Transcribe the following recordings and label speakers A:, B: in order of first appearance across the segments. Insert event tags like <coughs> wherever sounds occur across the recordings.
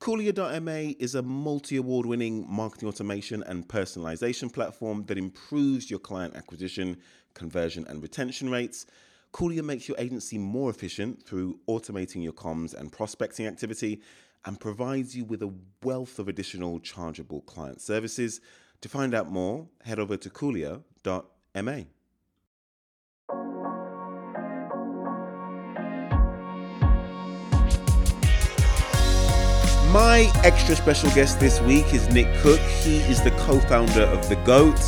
A: Coolia.ma is a multi award winning marketing automation and personalization platform that improves your client acquisition, conversion, and retention rates. Coolia makes your agency more efficient through automating your comms and prospecting activity and provides you with a wealth of additional chargeable client services. To find out more, head over to coolia.ma. My extra special guest this week is Nick Cook. He is the co founder of The GOAT.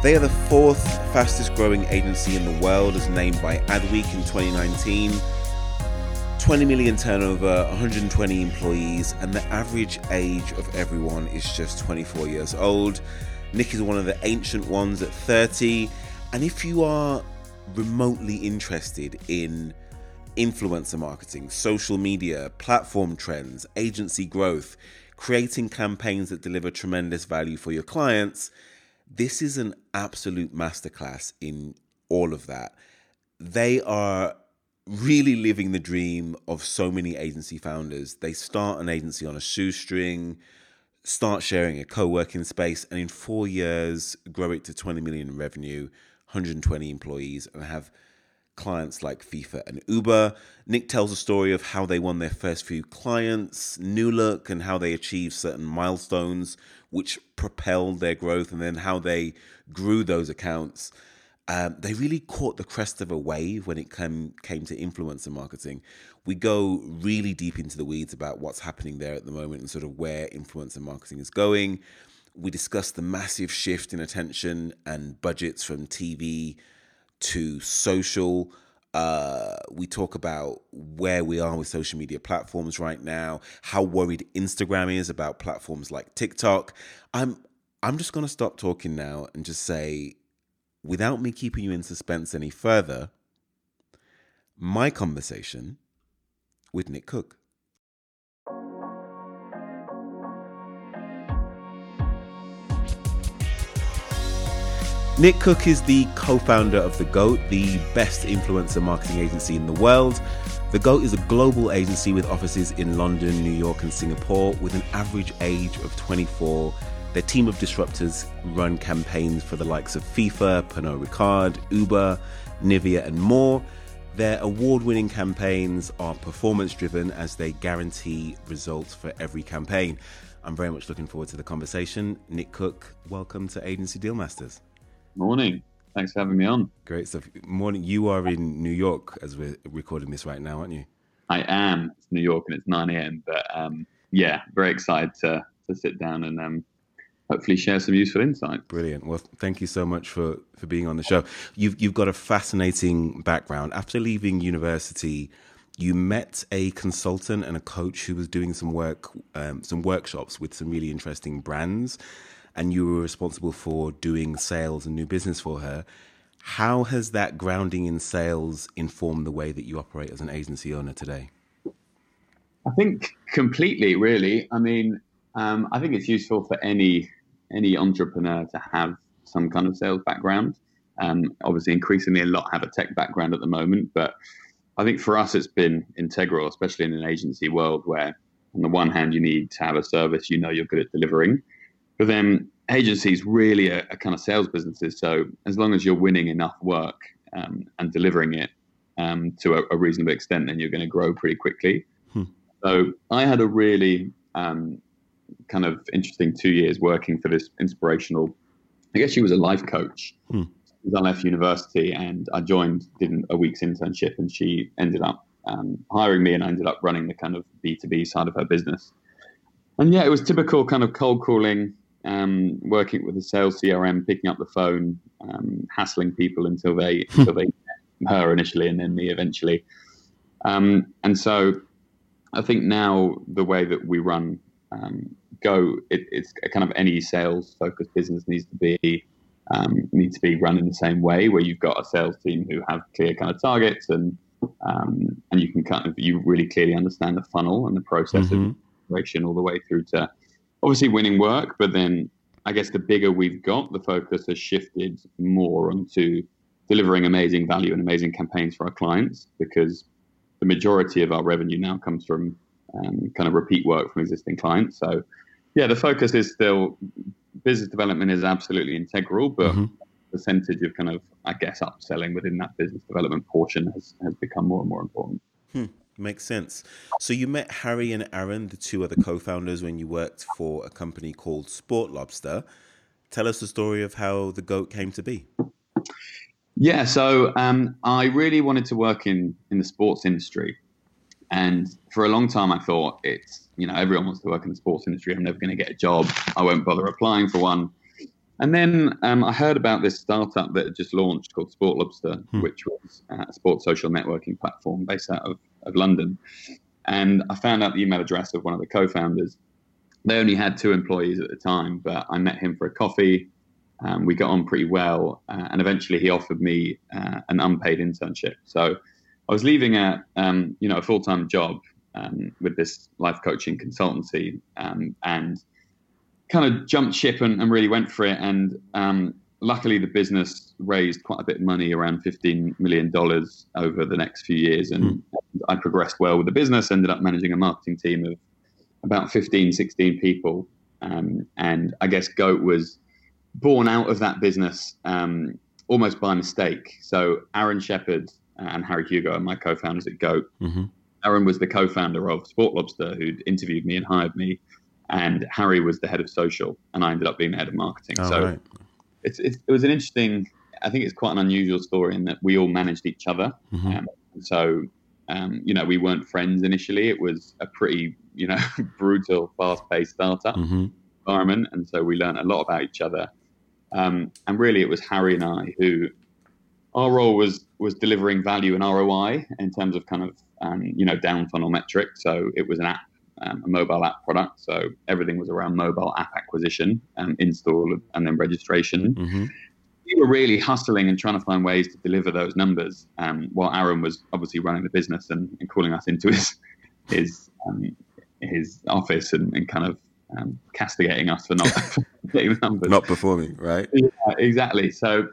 A: They are the fourth fastest growing agency in the world, as named by Adweek in 2019. 20 million turnover, 120 employees, and the average age of everyone is just 24 years old. Nick is one of the ancient ones at 30. And if you are remotely interested in influencer marketing, social media, platform trends, agency growth, creating campaigns that deliver tremendous value for your clients, this is an absolute masterclass in all of that. They are really living the dream of so many agency founders. They start an agency on a shoestring, start sharing a co working space, and in four years, grow it to 20 million in revenue, 120 employees, and have clients like FIFA and Uber. Nick tells a story of how they won their first few clients, New Look, and how they achieved certain milestones which propelled their growth, and then how they grew those accounts. Um, they really caught the crest of a wave when it came came to influencer marketing. We go really deep into the weeds about what's happening there at the moment and sort of where influencer marketing is going. We discuss the massive shift in attention and budgets from TV to social. Uh, we talk about where we are with social media platforms right now, how worried Instagram is about platforms like TikTok. I'm I'm just gonna stop talking now and just say, without me keeping you in suspense any further, my conversation with Nick Cook. Nick Cook is the co founder of The GOAT, the best influencer marketing agency in the world. The GOAT is a global agency with offices in London, New York, and Singapore with an average age of 24. Their team of disruptors run campaigns for the likes of FIFA, Pernod Ricard, Uber, Nivea, and more. Their award winning campaigns are performance driven as they guarantee results for every campaign. I'm very much looking forward to the conversation. Nick Cook, welcome to Agency Dealmasters.
B: Morning. Thanks for having me on.
A: Great stuff. Morning. You are in New York as we're recording this right now, aren't you?
B: I am. It's New York and it's 9 a.m. But um, yeah, very excited to, to sit down and um, hopefully share some useful insight.
A: Brilliant. Well, thank you so much for, for being on the show. You've, you've got a fascinating background. After leaving university, you met a consultant and a coach who was doing some work, um, some workshops with some really interesting brands and you were responsible for doing sales and new business for her. How has that grounding in sales informed the way that you operate as an agency owner today?
B: I think completely, really. I mean, um, I think it's useful for any any entrepreneur to have some kind of sales background. Um, obviously, increasingly, a lot have a tech background at the moment, but I think for us, it's been integral, especially in an agency world where, on the one hand, you need to have a service you know you're good at delivering, but then agencies really are, are, kind of sales businesses. So as long as you're winning enough work um, and delivering it um, to a, a, reasonable extent, then you're going to grow pretty quickly. Hmm. So I had a really um, kind of interesting two years working for this inspirational. I guess she was a life coach. Hmm. I left university and I joined, did a week's internship, and she ended up um, hiring me, and I ended up running the kind of B two B side of her business. And yeah, it was typical kind of cold calling, um, working with a sales CRM, picking up the phone, um, hassling people until they <laughs> until they her initially and then me eventually. Um, and so, I think now the way that we run um, Go, it, it's kind of any sales focused business needs to be um, needs to be run in the same way, where you've got a sales team who have clear kind of targets and um, and you can kind of you really clearly understand the funnel and the process mm-hmm. of operation all the way through to obviously winning work, but then I guess the bigger we've got, the focus has shifted more onto delivering amazing value and amazing campaigns for our clients because the majority of our revenue now comes from um, kind of repeat work from existing clients. So, yeah, the focus is still business development is absolutely integral, but mm-hmm. percentage of kind of, I guess, upselling within that business development portion has, has become more and more important.
A: Hmm. Makes sense. So you met Harry and Aaron, the two other co-founders, when you worked for a company called Sport Lobster. Tell us the story of how the goat came to be.
B: Yeah, so um, I really wanted to work in in the sports industry, and for a long time I thought it's you know everyone wants to work in the sports industry. I'm never going to get a job. I won't bother applying for one. And then um, I heard about this startup that had just launched called Sport Lobster, hmm. which was a sports social networking platform based out of, of London. And I found out the email address of one of the co-founders. They only had two employees at the time, but I met him for a coffee. Um, we got on pretty well, uh, and eventually he offered me uh, an unpaid internship. So I was leaving a um, you know a full time job um, with this life coaching consultancy, um, and kind of jumped ship and, and really went for it. And um, luckily, the business raised quite a bit of money, around fifteen million dollars over the next few years, and mm. I progressed well with the business. Ended up managing a marketing team of about 15, 16 people, um, and I guess Goat was born out of that business um, almost by mistake. So Aaron Shepard and Harry Hugo are my co-founders at Goat. Mm-hmm. Aaron was the co-founder of Sport Lobster, who'd interviewed me and hired me, and Harry was the head of social, and I ended up being the head of marketing. Oh, so right. It's, it's, it was an interesting. I think it's quite an unusual story in that we all managed each other. Mm-hmm. Um, so um, you know, we weren't friends initially. It was a pretty you know <laughs> brutal, fast-paced startup mm-hmm. environment, and so we learned a lot about each other. Um, and really, it was Harry and I who our role was was delivering value and ROI in terms of kind of um, you know down funnel metrics. So it was an app, um, a mobile app product. So everything was around mobile app acquisition, um, install, and then registration. Mm-hmm. We were really hustling and trying to find ways to deliver those numbers, um, while Aaron was obviously running the business and, and calling us into his his um, his office and, and kind of um, castigating us for not <laughs> getting the numbers,
A: not performing, right?
B: Yeah, exactly. So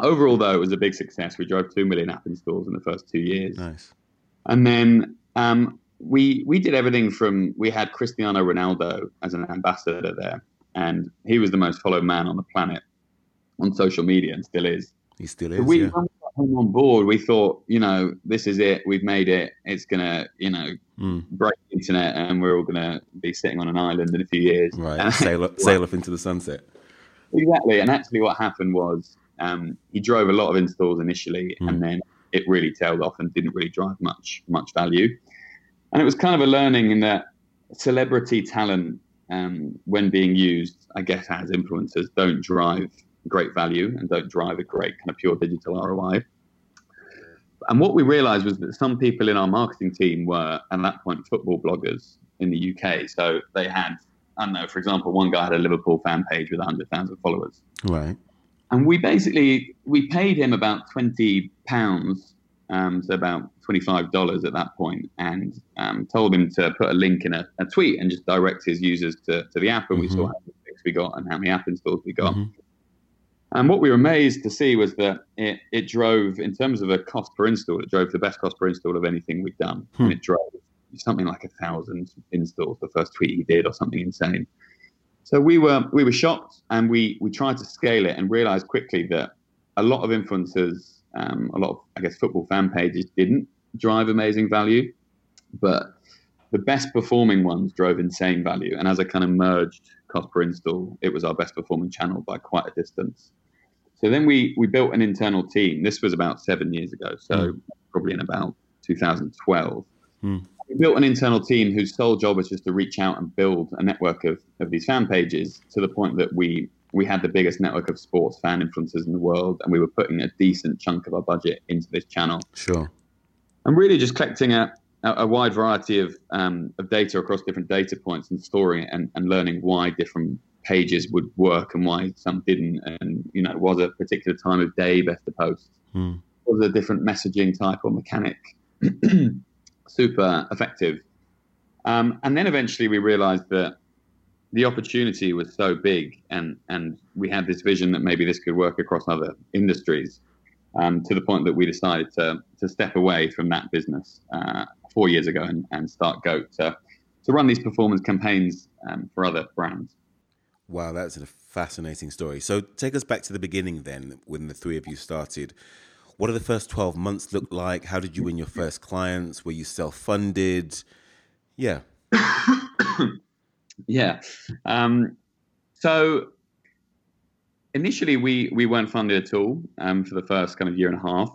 B: Overall, though, it was a big success. We drove two million app installs in the first two years.
A: Nice.
B: And then um, we we did everything from we had Cristiano Ronaldo as an ambassador there, and he was the most followed man on the planet on social media, and still is.
A: He still is. So we yeah. got
B: him on board. We thought, you know, this is it. We've made it. It's gonna, you know, mm. break the internet, and we're all gonna be sitting on an island in a few years.
A: Right. <laughs> sail up, sail off into the sunset.
B: Exactly. And actually, what happened was um, he drove a lot of installs initially, mm. and then it really tailed off and didn't really drive much much value. And it was kind of a learning in that celebrity talent, um, when being used, I guess as influencers, don't drive great value and don't drive a great kind of pure digital ROI. And what we realized was that some people in our marketing team were, at that point, football bloggers in the UK. So they had, I don't know, for example, one guy had a Liverpool fan page with 100,000 followers.
A: Right
B: and we basically we paid him about twenty pounds, um, so about twenty five dollars at that point, and um, told him to put a link in a, a, tweet and just direct his users to, to the app, and mm-hmm. we saw how many clicks we got and how many app installs we got. Mm-hmm. And what we were amazed to see was that it, it drove, in terms of a cost per install, it drove the best cost per install of anything we've done, hmm. and it drove something like a thousand installs the first tweet he did, or something insane. So we were we were shocked, and we we tried to scale it and realized quickly that a lot of influencers, um, a lot of I guess football fan pages didn't drive amazing value, but the best performing ones drove insane value. And as I kind of merged cost per install, it was our best performing channel by quite a distance. So then we we built an internal team. This was about seven years ago, so mm. probably in about 2012. Mm we built an internal team whose sole job was just to reach out and build a network of, of these fan pages to the point that we we had the biggest network of sports fan influencers in the world, and we were putting a decent chunk of our budget into this channel.
A: Sure.
B: And really just collecting a, a, wide variety of, um, of data across different data points and storing it and, and learning why different pages would work and why some didn't. And, you know, was a particular time of day best to post? Hmm. Was a different messaging type or mechanic? <clears throat> super effective. Um, and then eventually we realized that the opportunity was so big and, and we had this vision that maybe this could work across other industries um, to the point that we decided to, to step away from that business uh, four years ago and, and start Goat to, to run these performance campaigns um, for other brands.
A: Wow, that's a fascinating story. So take us back to the beginning then, when the three of you started. What did the first 12 months look like? How did you win your first clients? Were you self funded? Yeah. <coughs>
B: yeah. Um, so initially, we, we weren't funded at all um, for the first kind of year and a half.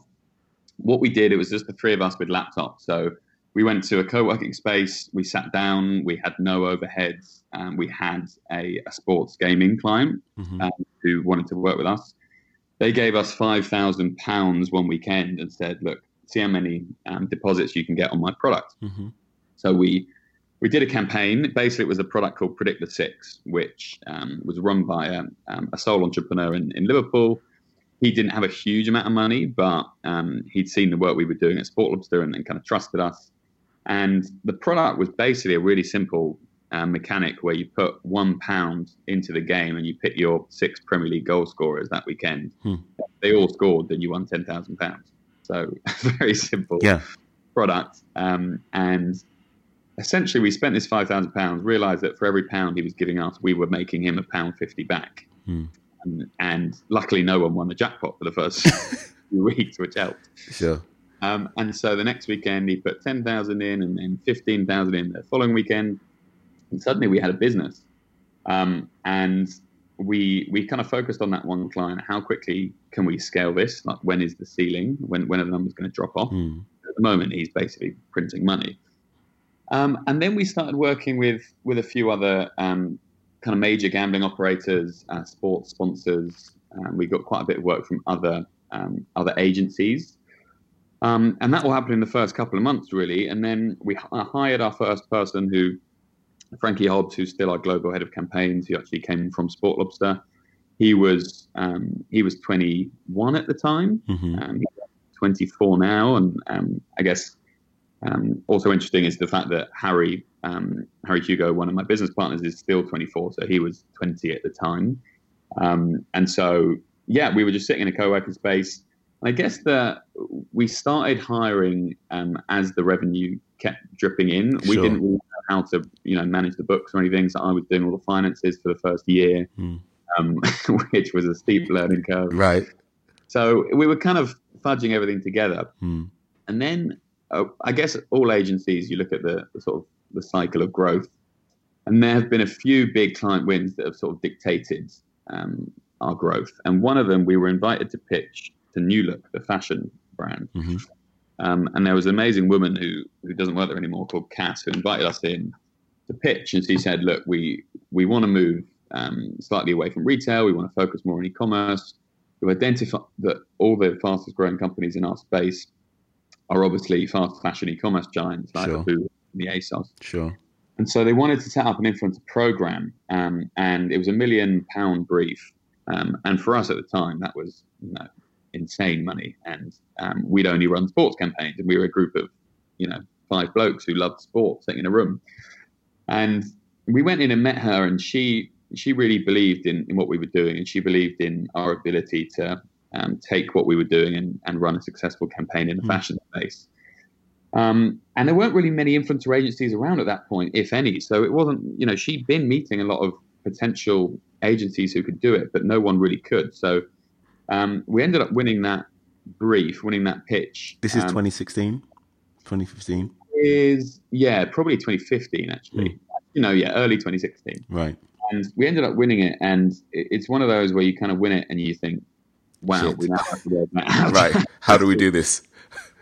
B: What we did, it was just the three of us with laptops. So we went to a co-working space. We sat down. We had no overheads. Um, we had a, a, sports gaming client mm-hmm. um, who wanted to work with us. They gave us five thousand pounds one weekend and said, "Look, see how many um, deposits you can get on my product." Mm-hmm. So we we did a campaign. Basically, it was a product called Predict the Six, which um, was run by a, um, a sole entrepreneur in, in Liverpool he didn't have a huge amount of money, but um, he'd seen the work we were doing at Sport Lobster and, and, kind of trusted us. And the product was basically a really simple uh, mechanic where you put one pound into the game and you pick your six Premier League goal scorers that weekend. Hmm. They all scored, then you won ten thousand pounds. So <laughs> very simple
A: yeah.
B: product. Um, and essentially, we spent this five thousand pounds. Realized that for every pound he was giving us, we were making him a pound fifty back. Hmm. And, and luckily, no one won the jackpot for the first <laughs> few weeks, which helped.
A: Sure.
B: Um, and so the next weekend he put 10,000 in and then 15,000 in the following weekend. And suddenly we had a business. Um, and we we kind of focused on that one client. How quickly can we scale this? Like when is the ceiling? When when are the numbers going to drop off? Mm. At the moment, he's basically printing money. Um, and then we started working with with a few other um, kind of major gambling operators, uh, sports sponsors. Um, we got quite a bit of work from other um, other agencies. Um, and that will happen in the first couple of months, really. And then we hired our first person who, Frankie Hobbs, who's still our global head of campaigns, who actually came from Sport Lobster. He was um, he was 21 at the time. Mm-hmm. Um, 24 now, and um, I guess um, also interesting is the fact that Harry um, Harry Hugo, one of my business partners, is still 24, so he was 20 at the time. and so yeah, we were just sitting in a co-working space I guess that we started hiring um, as the revenue kept dripping in. We didn't really know how to, you know, manage the books or anything. So I was doing all the finances for the first year, mm. um, <laughs> which was a steep learning curve.
A: Right.
B: So we were kind of fudging everything together. Mm. And then uh, I guess all agencies, you look at the, the, sort of the cycle of growth, and there have been a few big client wins that have sort of dictated um, our growth. And one of them, we were invited to pitch to New Look, the fashion brand. Mm-hmm. Um, and there was an amazing woman who who doesn't work there anymore called Cass who invited us in to pitch, and she said, "Look, we we want to move um, slightly away from retail. We want to focus more on e-commerce. We've identified that all the fastest growing companies in our space are obviously fast fashion e-commerce giants like sure. Who, the ASOS.
A: Sure.
B: And so they wanted to set up an influencer program, um, and it was a million pound brief. Um, and for us at the time, that was you know insane money. And um, we'd only run sports campaigns, and we were a group of, you know, five blokes who loved sports sitting in a room. And we went in and met her, and she she really believed in, in what we were doing, and she believed in our ability to um, take what we were doing and, and run a successful campaign in the mm. fashion space. Um, and there weren't really many influencer agencies around at that point, if any. So it wasn't, you know, she'd been meeting a lot of potential agencies who could do it, but no one really could. So um, we ended up winning that brief, winning that pitch.
A: This is um, 2016, 2015.
B: Is yeah, probably 2015 actually. Mm. You know, yeah, early 2016.
A: Right.
B: And we ended up winning it, and it's one of those where you kind of win it and you think, "Wow, Shit. we now have to go <laughs>
A: right. How do we do this?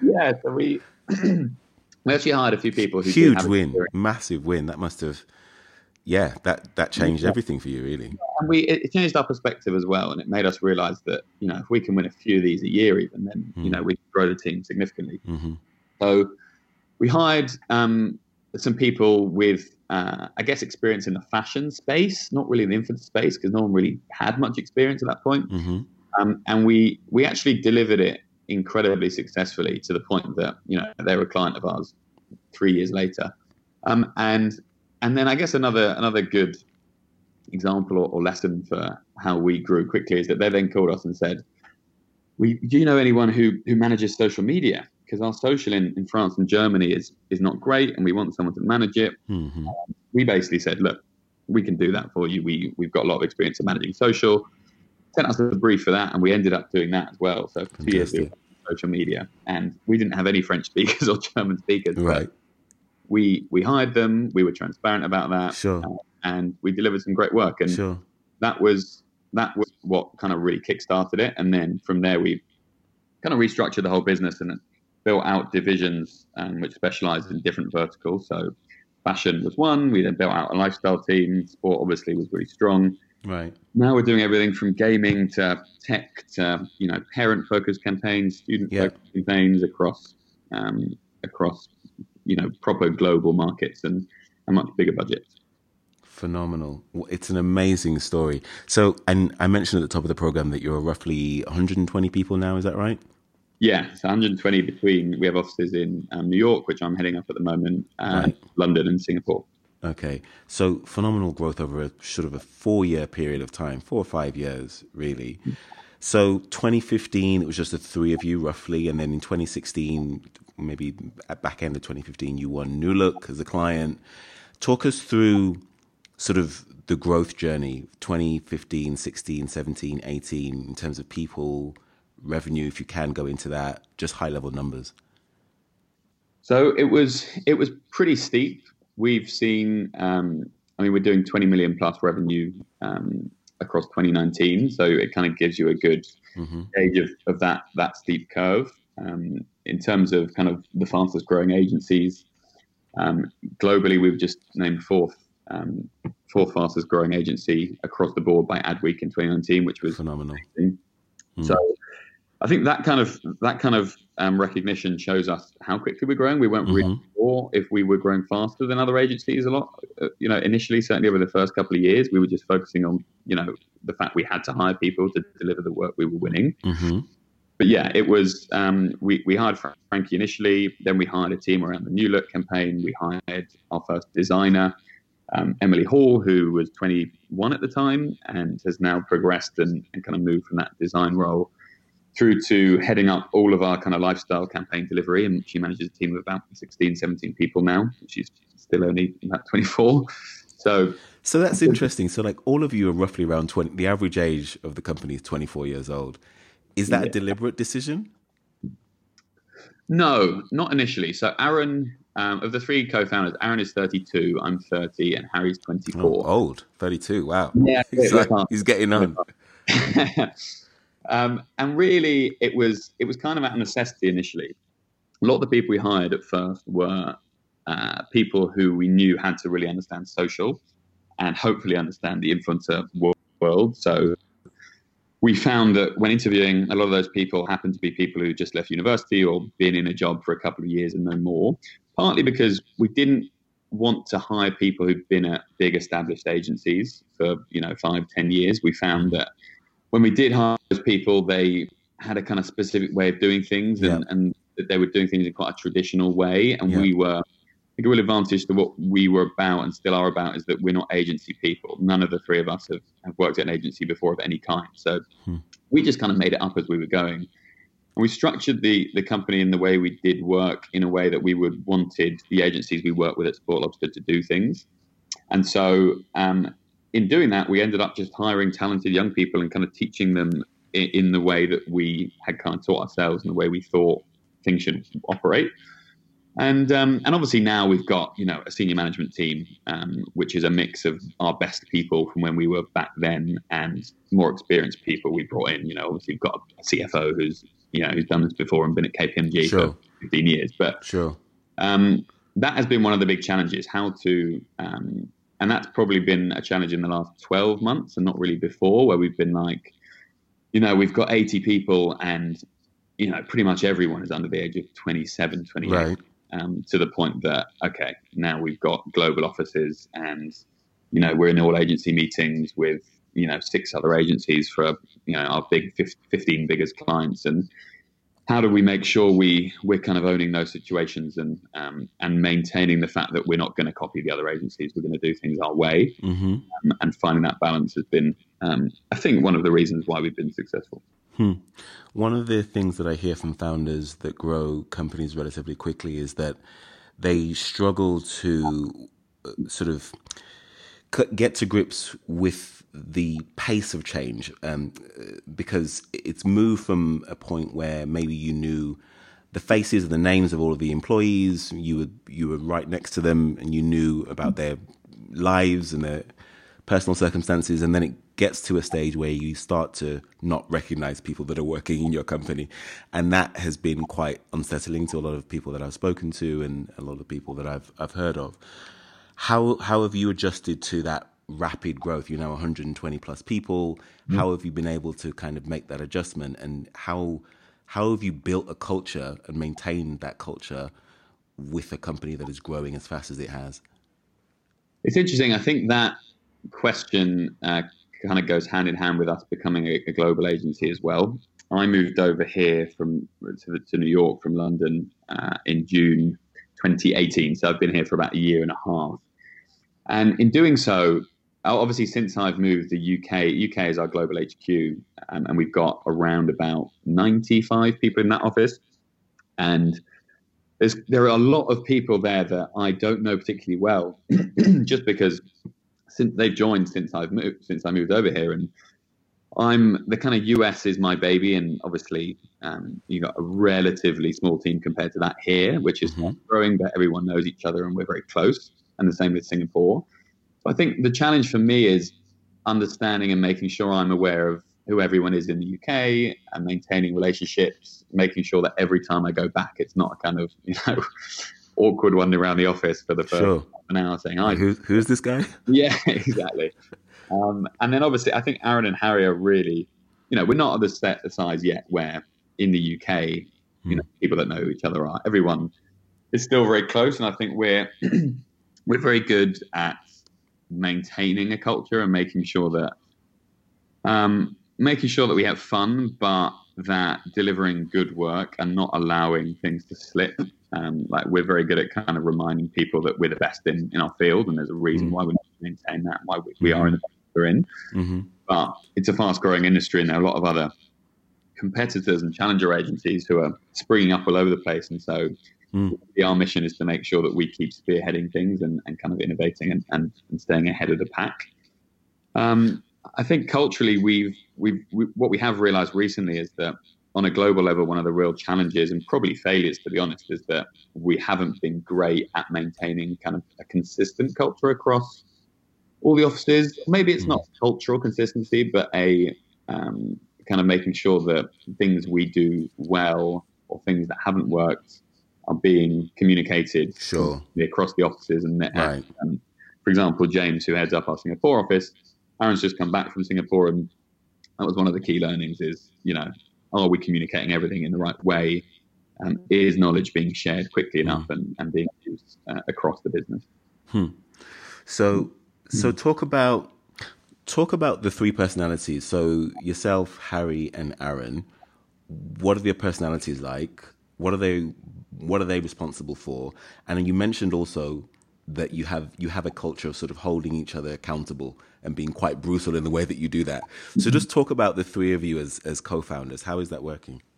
B: yeah. So we <clears throat> we actually hired a few people. Who
A: Huge win, massive win. That must have yeah, that that changed everything for you, really.
B: And we it changed our perspective as well, and it made us realise that you know if we can win a few of these a year, even then mm. you know we can grow the team significantly. Mm-hmm. So we hired um, some people with uh, I guess experience in the fashion space, not really in the infant space because no one really had much experience at that point. Mm-hmm. Um, and we we actually delivered it incredibly successfully to the point that you know they were a client of ours three years later. Um, and and then I guess another another good example or, or, lesson for how we grew quickly is that they then called us and said, "We do you know anyone who who manages social media? because our social in, in France and Germany is is not great, and we want someone to manage it. Mm-hmm. Um, we basically said, look, we can do that for you. We we've got a lot of experience in managing social. Sent us a brief for that, and we ended up doing that as well. So for two years, ago, social media, and we didn't have any French <laughs> speakers or German speakers.
A: Right.
B: We we hired them. We were transparent about that.
A: Sure.
B: Uh, and we delivered some great work, and
A: sure.
B: that was that was what kind of really kick-started it. And then from there, we kind of restructured the whole business and built out divisions um, which specialized in different verticals. So fashion was one. We then built out a lifestyle team. Sport obviously was really strong.
A: Right.
B: Now we're doing everything from gaming to tech to you know parent-focused campaigns, student-focused yep. campaigns across um, across you know proper global markets and a much bigger budget.
A: Phenomenal. It's an amazing story. So, and I mentioned at the top of the program that you're roughly 120 people now. Is that right?
B: Yeah, so 120 between. We have offices in um, New York, which I'm heading up at the moment, and right. London and Singapore.
A: Okay, so phenomenal growth over a sort of a four-year period of time, four or five years, really. So 2015, it was just the three of you roughly, and then in 2016, maybe at back end of 2015, you won New Look as a client. Talk us through sort of the growth journey 2015 16 17 18 in terms of people revenue if you can go into that just high level numbers
B: so it was it was pretty steep we've seen um, i mean we're doing 20 million plus revenue um, across 2019 so it kind of gives you a good mm-hmm. gauge of, of that that steep curve um, in terms of kind of the fastest growing agencies um, globally we've just named fourth um, fourth fastest growing agency across the board by Adweek in 2019, which was
A: phenomenal.
B: Mm. So I think that kind of that kind of um, recognition shows us how quickly we're growing. We weren't mm-hmm. really sure if we were growing faster than other agencies. A lot, uh, you know, initially, certainly over the first couple of years, we were just focusing on you know the fact we had to hire people to deliver the work we were winning.
A: Mm-hmm.
B: But yeah, it was um, we we hired Frankie initially, then we hired a team around the New Look campaign. We hired our first designer um, Emily Hall, who was 21 at the time and has now progressed and, and, kind of moved from that design role through to heading up all of our kind of lifestyle campaign delivery. And she manages a team of about 16, 17 people now. She's still only about 24. So,
A: so that's interesting. So, like, all of you are roughly around 20. The average age of the company is 24 years old. Is that yeah. a deliberate decision?
B: No, not initially. So, Aaron um, of the three co-founders, Aaron is 32, I'm 30, and Harry's 24. Oh,
A: old, 32. Wow.
B: Yeah,
A: he's, like, he's getting on. <laughs>
B: um, and really, it was it was kind of out of necessity initially. A lot of the people we hired at first were uh, people who we knew had to really understand social and hopefully understand the influencer world. So we found that when interviewing, a lot of those people happened to be people who just left university or been in a job for a couple of years and no more partly because we didn't want to hire people who'd been at big established agencies for you know five ten years we found that when we did hire those people they had a kind of specific way of doing things and, yeah. and they were doing things in quite a traditional way and yeah. we were a real advantage to what we were about and still are about is that we're not agency people none of the three of us have, have worked at an agency before of any kind so hmm. we just kind of made it up as we were going and we structured the, the company in the way we did work in a way that we would wanted the agencies we work with at Sport Lobster to do things. And so um, in doing that, we ended up just hiring talented young people and kind of teaching them in, the way that we had kind of taught ourselves and the way we thought things should operate. And um, and obviously now we've got you know a senior management team, um, which is a mix of our best people from when we were back then and more experienced people we brought in. You know, obviously we've got a CFO who's you know who's done this before and been at KPMG sure. for 15 years. But
A: sure,
B: um, that has been one of the big challenges. How to um, and that's probably been a challenge in the last 12 months and not really before, where we've been like, you know, we've got 80 people and you know pretty much everyone is under the age of 27, 28. Right. Um, to the point that okay, now we've got global offices and you know we're in all agency meetings with you know six other agencies for you know our big 15 biggest clients and how do we make sure we we're kind of owning those situations and um, and maintaining the fact that we're not going to copy the other agencies we're going to do things our way
A: mm-hmm.
B: um, and finding that balance has been um, I think one of the reasons why we've been successful
A: Hmm. One of the things that I hear from founders that grow companies relatively quickly is that they struggle to uh, sort of get to grips with the pace of change um, because it's moved from a point where maybe you knew the faces and the names of all of the employees. You were you were right next to them, and you knew about their lives and their personal circumstances. And then it gets to a stage where you start to not recognize people that are working in your company, and that has been quite unsettling to a lot of people that I've spoken to and a lot of people that I've I've heard of. How how have you adjusted to that rapid growth? You know, 120 plus people. Mm. How have you been able to kind of make that adjustment, and how how have you built a culture and maintained that culture with a company that is growing as fast as it has?
B: It's interesting. I think that question uh, kind of goes hand in hand with us becoming a, a global agency as well. I moved over here from to, to New York from London uh, in June 2018. So I've been here for about a year and a half. And in doing so, obviously, since I've moved, the UK UK is our global HQ, um, and we've got around about 95 people in that office. And there's, there are a lot of people there that I don't know particularly well, <clears throat> just because since they've joined since I've moved since I moved over here, and I'm the kind of US is my baby, and obviously um, you got a relatively small team compared to that here, which is mm-hmm. growing, but everyone knows each other and we're very close and the same with Singapore. I think the challenge for me is understanding and making sure I'm aware of who everyone is in the UK and maintaining relationships, making sure that every time I go back, it's not a kind of you know <laughs> awkward one around the office for the first sure. an hour saying, "Hi,
A: Who, who's this guy?" <laughs>
B: Yeah, exactly. um, and then obviously, I think Aaron and Harry are really, you know, we're not at the set size yet where in the UK, you hmm. know, people that know each other are. Everyone is still very close, and I think we're <clears throat> we're very good at maintaining a culture and making sure that um, making sure that we have fun, but that delivering good work and not allowing things to slip. Um, like we're very good at kind of reminding people that we're the best in, in our field, and there's a reason mm-hmm. why we maintain that, why we, we are in the best we're in. Mm-hmm. But it's a fast-growing industry, and there are a lot of other competitors and challenger agencies who are springing up all over the place, and so Mm. Our mission is to make sure that we keep spearheading things and, and kind of innovating and, and, and staying ahead of the pack. Um, I think culturally, we've, we've we, what we have realized recently is that on a global level, one of the real challenges and probably failures, to be honest, is that we haven't been great at maintaining kind of a consistent culture across all the offices. Maybe it's mm. not cultural consistency, but a um, kind of making sure that things we do well or things that haven't worked are being communicated
A: sure.
B: across the offices. And, right. um, for example, James, who heads up our Singapore office, Aaron's just come back from Singapore, and that was one of the key learnings: is you know, are we communicating everything in the right way? Um, is knowledge being shared quickly hmm. enough and, and being used uh, across the business?
A: Hmm. So, so hmm. talk about talk about the three personalities. So yourself, Harry, and Aaron. What are their personalities like? What are they what are they responsible for? And you mentioned also that you have you have a culture of sort of holding each other accountable and being quite brutal in the way that you do that. So just talk about the three of you as as co-founders. How is that working? <laughs>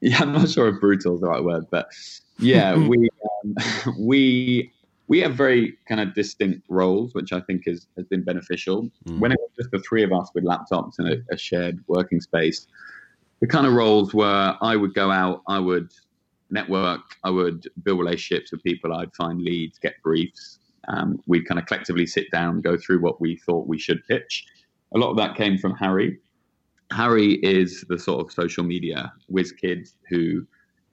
B: Yeah, I'm not sure if brutal is the right word, but yeah, <laughs> we um, <laughs> we we have very kind of distinct roles, which I think is, has been beneficial. Mm. When it was just the three of us with laptops in a, a shared working space, the kind of roles where I would go out, I would network. I would build relationships with people. I'd find leads, get briefs. Um, we'd kind of collectively sit down, go through what we thought we should pitch. A lot of that came from Harry. Harry is the sort of social media whiz kid who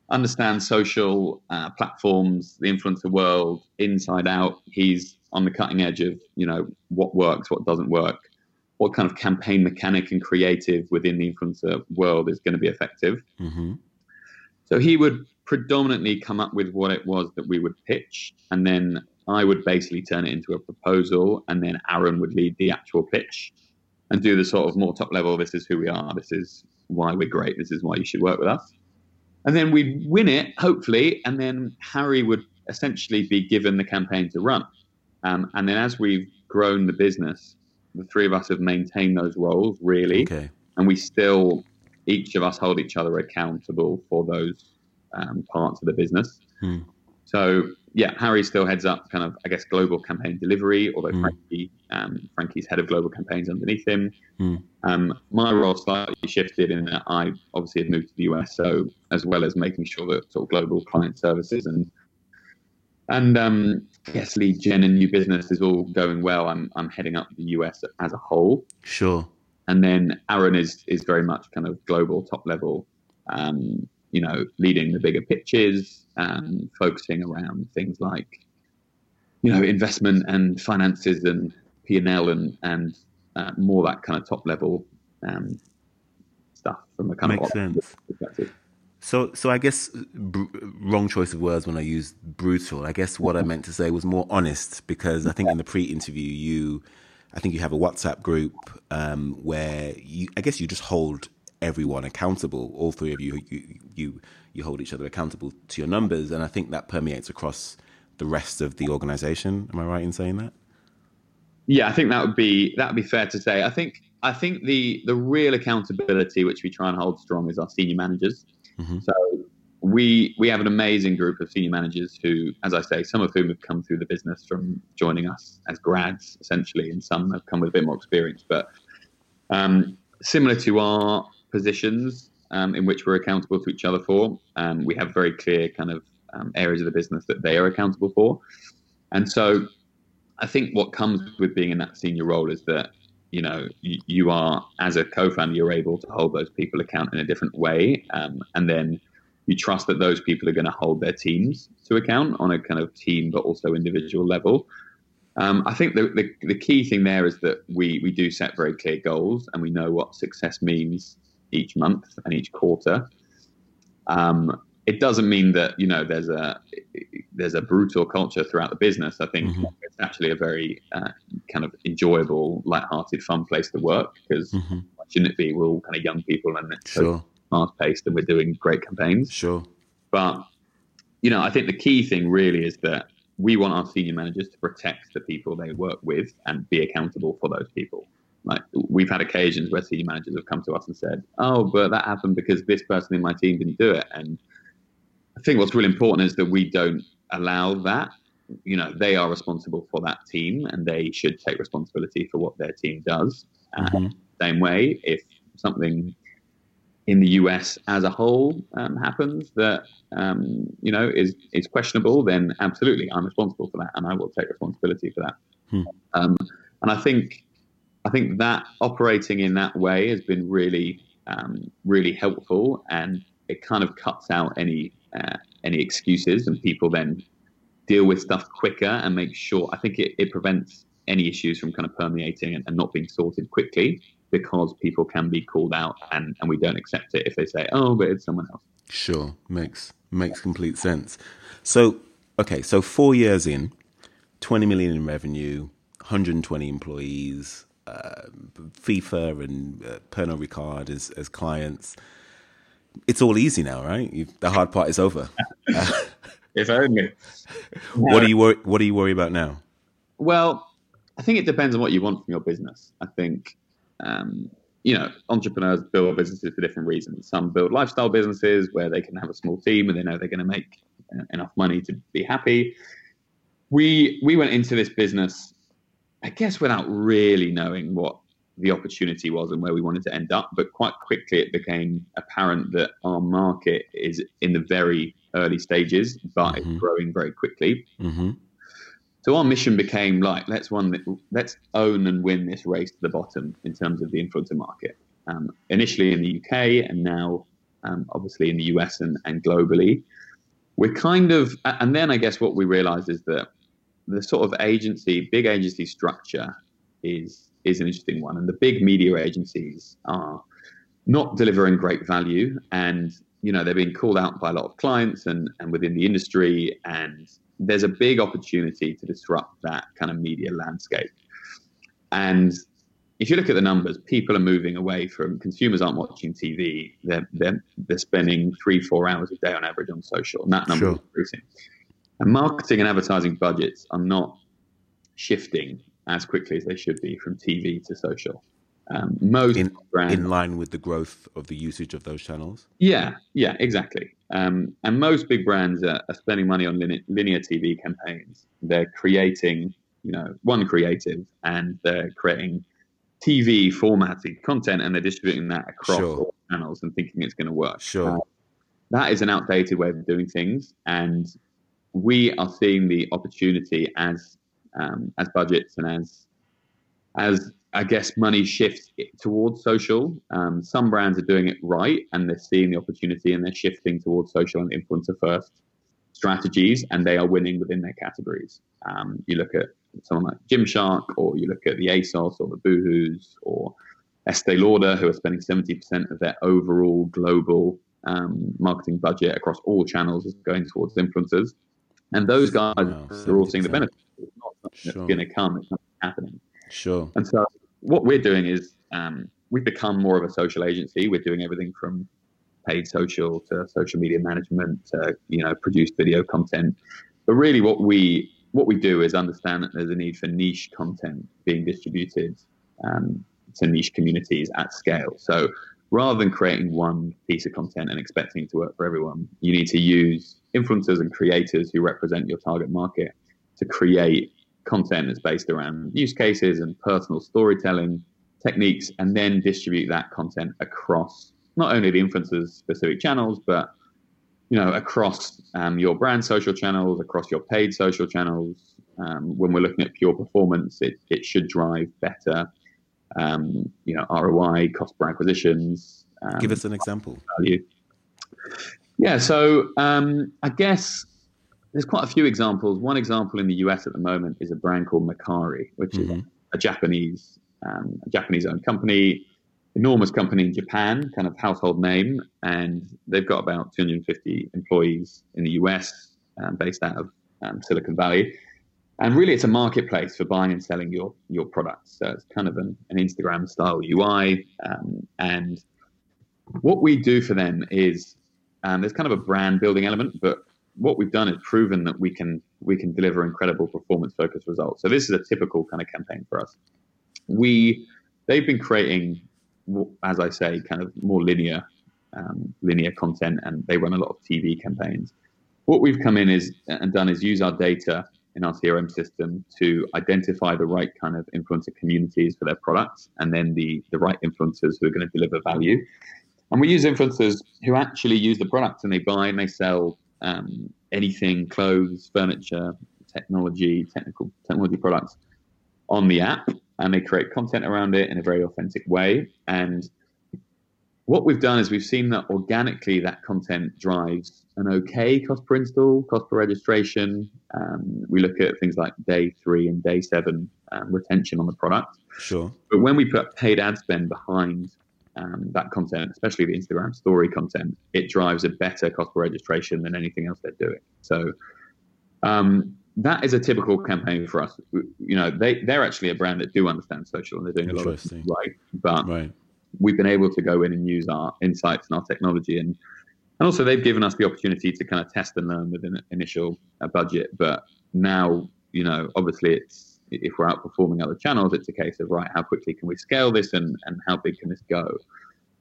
B: understands social uh, platforms, the influencer world inside out. He's on the cutting edge of you know what works, what doesn't work, what kind of campaign mechanic and creative within the influencer world is going to be effective. Mm-hmm. So he would predominantly come up with what it was that we would pitch, and then I would basically turn it into a proposal, and then Aaron would lead the actual pitch and do the sort of more top level. This is who we are. This is why we're great. This is why you should work with us. And then we'd win it, hopefully, and then Harry would essentially be given the campaign to run. Um, and then as we've grown the business, the three of us have maintained those roles really, okay. and we still each of us hold each other accountable for those um, parts of the business.
A: Hmm.
B: So yeah, Harry still heads up kind of I guess global campaign delivery, although mm. Frankie um, Frankie's head of global campaigns underneath him.
A: Mm.
B: Um, my role slightly shifted in that I obviously had moved to the US, so as well as making sure that sort of global client services and and um, yes, lead gen and new business is all going well. I'm I'm heading up the US as a whole.
A: Sure.
B: And then Aaron is is very much kind of global top level. Um, you know, leading the bigger pitches, and focusing around things like, you know, investment and finances and P and L and and uh, more that kind of top level um, stuff from a kind
A: Makes
B: of
A: sense.
B: perspective.
A: So, so I guess br- wrong choice of words when I used brutal. I guess what I meant to say was more honest because I think in the pre-interview you, I think you have a WhatsApp group um, where you, I guess you just hold everyone accountable. All three of you, you, you, you hold each other accountable to your numbers, and I think that permeates across the rest of the organization. Am I right in saying that?
B: Yeah, I think that would be that would be fair to say. I think I think the the real accountability which we try and hold strong is our senior managers.
A: Mm-hmm.
B: So we we have an amazing group of senior managers who, as I say, some of whom have come through the business from joining us as grads, essentially, and some have come with a bit more experience. But um, similar to our positions um, in which we're accountable to each other for, um, we have very clear kind of um, areas of the business that they are accountable for, and so I think what comes with being in that senior role is that you know you, are as a co-founder you're able to hold those people account in a different way um, and then you trust that those people are going to hold their teams to account on a kind of team but also individual level. Um, i think the, the, the, key thing there is that we, we do set very clear goals and we know what success means each month and each quarter. Um, it doesn't mean that you know there's a there's a brutal culture throughout the business. I think
A: Mhm.
B: it's actually a very uh, kind of enjoyable, light-hearted, fun place to work because
A: Mm-hmm.
B: why shouldn't it be? We're all kind of young people and it's so
A: Sure,
B: fast-paced, and we're doing great campaigns.
A: sure.
B: But you know, I think the key thing really is that we want our senior managers to protect the people they work with and be accountable for those people. Like we've had occasions where senior managers have come to us and said, "Oh, but that happened because this person in my team didn't do it." And I think what's really important is that we don't allow that. You know, they are responsible for that team, and they should take responsibility for what their team does. Uh,
A: Mhm.
B: same way, if something in the US as a whole um, happens that um, you know is is questionable, then absolutely I'm responsible for that, and I will take responsibility for that.
A: Hmm.
B: Um, and I think I think that operating in that way has been really um, really helpful, and it kind of cuts out any uh, any excuses, and people then deal with stuff quicker and make sure. I think it, it prevents any issues from kind of permeating and, and not being sorted quickly because people can be called out and, and we don't accept it if they say, oh, but it's someone else.
A: Sure, makes makes complete sense. So, okay, so four years in, twenty million in revenue, hundred and twenty employees, uh, FIFA and uh, Pernod Ricard as as clients. It's all easy now, right? You've, the hard part is over. <laughs>
B: If only. <laughs>
A: What do you worry? What do you worry about now?
B: Well, I think it depends on what you want from your business. I think, um, you know, entrepreneurs build businesses for different reasons. Some build lifestyle businesses where they can have a small team and they know they're going to make uh, enough money to be happy. We we went into this business, I guess, without really knowing what the opportunity was and where we wanted to end up. But quite quickly, it became apparent that our market is in the very early stages, but
A: Mhm.
B: it's growing very quickly.
A: hmm
B: So our mission became like let's one let's own and win this race to the bottom in terms of the influencer market. Um, initially in the UK and now um, obviously in the US and, and globally. We're kind of and then I guess what we realized is that the sort of agency, big agency structure is is an interesting one. And the big media agencies are not delivering great value and you know they're being called out by a lot of clients and, and within the industry and there's a big opportunity to disrupt that kind of media landscape. And if you look at the numbers, people are moving away from consumers aren't watching TV. They're they're, they're spending three, four hours a day on average on social, and that number
A: Sure.
B: is increasing. And marketing and advertising budgets are not shifting as quickly as they should be from TV to social. Um, most
A: in,
B: brands,
A: in line with the growth of the usage of those channels.
B: Yeah, yeah, exactly. Um, and most big brands are, are spending money on linear, linear TV campaigns. They're creating, you know, one creative, and they're creating TV formatted content, and they're distributing that across
A: Sure.
B: all channels and thinking it's going to work.
A: Sure.
B: Uh, that is an outdated way of doing things, and we are seeing the opportunity as um, as budgets and as as I guess money shifts towards social. Um, some brands are doing it right, and they're seeing the opportunity, and they're shifting towards social and influencer first strategies, and they are winning within their categories. Um, you look at someone like Gymshark, or you look at the ASOS or the Boohoo's or Estee Lauder, who are spending 70% of their overall global um, marketing budget across all channels is going towards influencers. And those guys
A: Wow,
B: are all seeing the
A: 70%. Sure.
B: that's going to come, it's not happening.
A: Sure.
B: And so what we're doing is um, we've become more of a social agency. We're doing everything from paid social to social media management to you know produced video content. But really, what we what we do is understand that there's a need for niche content being distributed um, to niche communities at scale. So rather than creating one piece of content and expecting it to work for everyone, you need to use influencers and creators who represent your target market to create content that's based around use cases and personal storytelling techniques, and then distribute that content across not only the influencers' specific channels, but you know across um, your brand social channels, across your paid social channels. Um, when we're looking at pure performance, it, it should drive better, um, you know, ROI, cost per acquisitions. Um,
A: Give us an example.
B: value. Yeah, so um, I guess there's quite a few examples. One example in the US at the moment is a brand called Mercari, which is
A: Mhm.
B: a Japanese um, a Japanese-owned company, enormous company in Japan, kind of household name, and they've got about 250 employees in the US, um, based out of um, Silicon Valley. And really, it's a marketplace for buying and selling your your products. So it's kind of an, an Instagram style UI, um, and what we do for them is um, there's kind of a brand building element, but what we've done is proven that we can we can deliver incredible performance focused results. So this is a typical kind of campaign for us. We they've been creating, as I say, kind of more linear um, linear content, and they run a lot of TV campaigns. What we've come in is and done is use our data in our CRM system to identify the right kind of influencer communities for their products, and then the the right influencers who are going to deliver value. And we use influencers who actually use the product and they buy and they sell um, anything, clothes, furniture, technology, technical technology products on the app, and they create content around it in a very authentic way. And what we've done is we've seen that organically that content drives an okay cost per install, cost per registration. Um, we look at things like day three and day seven um, retention on the product.
A: Sure.
B: But when we put paid ad spend behind um, that content, especially the Instagram story content, it drives a better cost per registration than anything else they're doing. So um, that is a typical campaign for us. You know, they they're actually a brand that do understand social and they're doing a lot of things right, but
A: Right.
B: we've been able to go in and use our insights and our technology and and also they've given us the opportunity to kind of test and learn with an initial uh, budget but now you know obviously it's if we're outperforming other channels it's a case of right how quickly can we scale this and and how big can this go?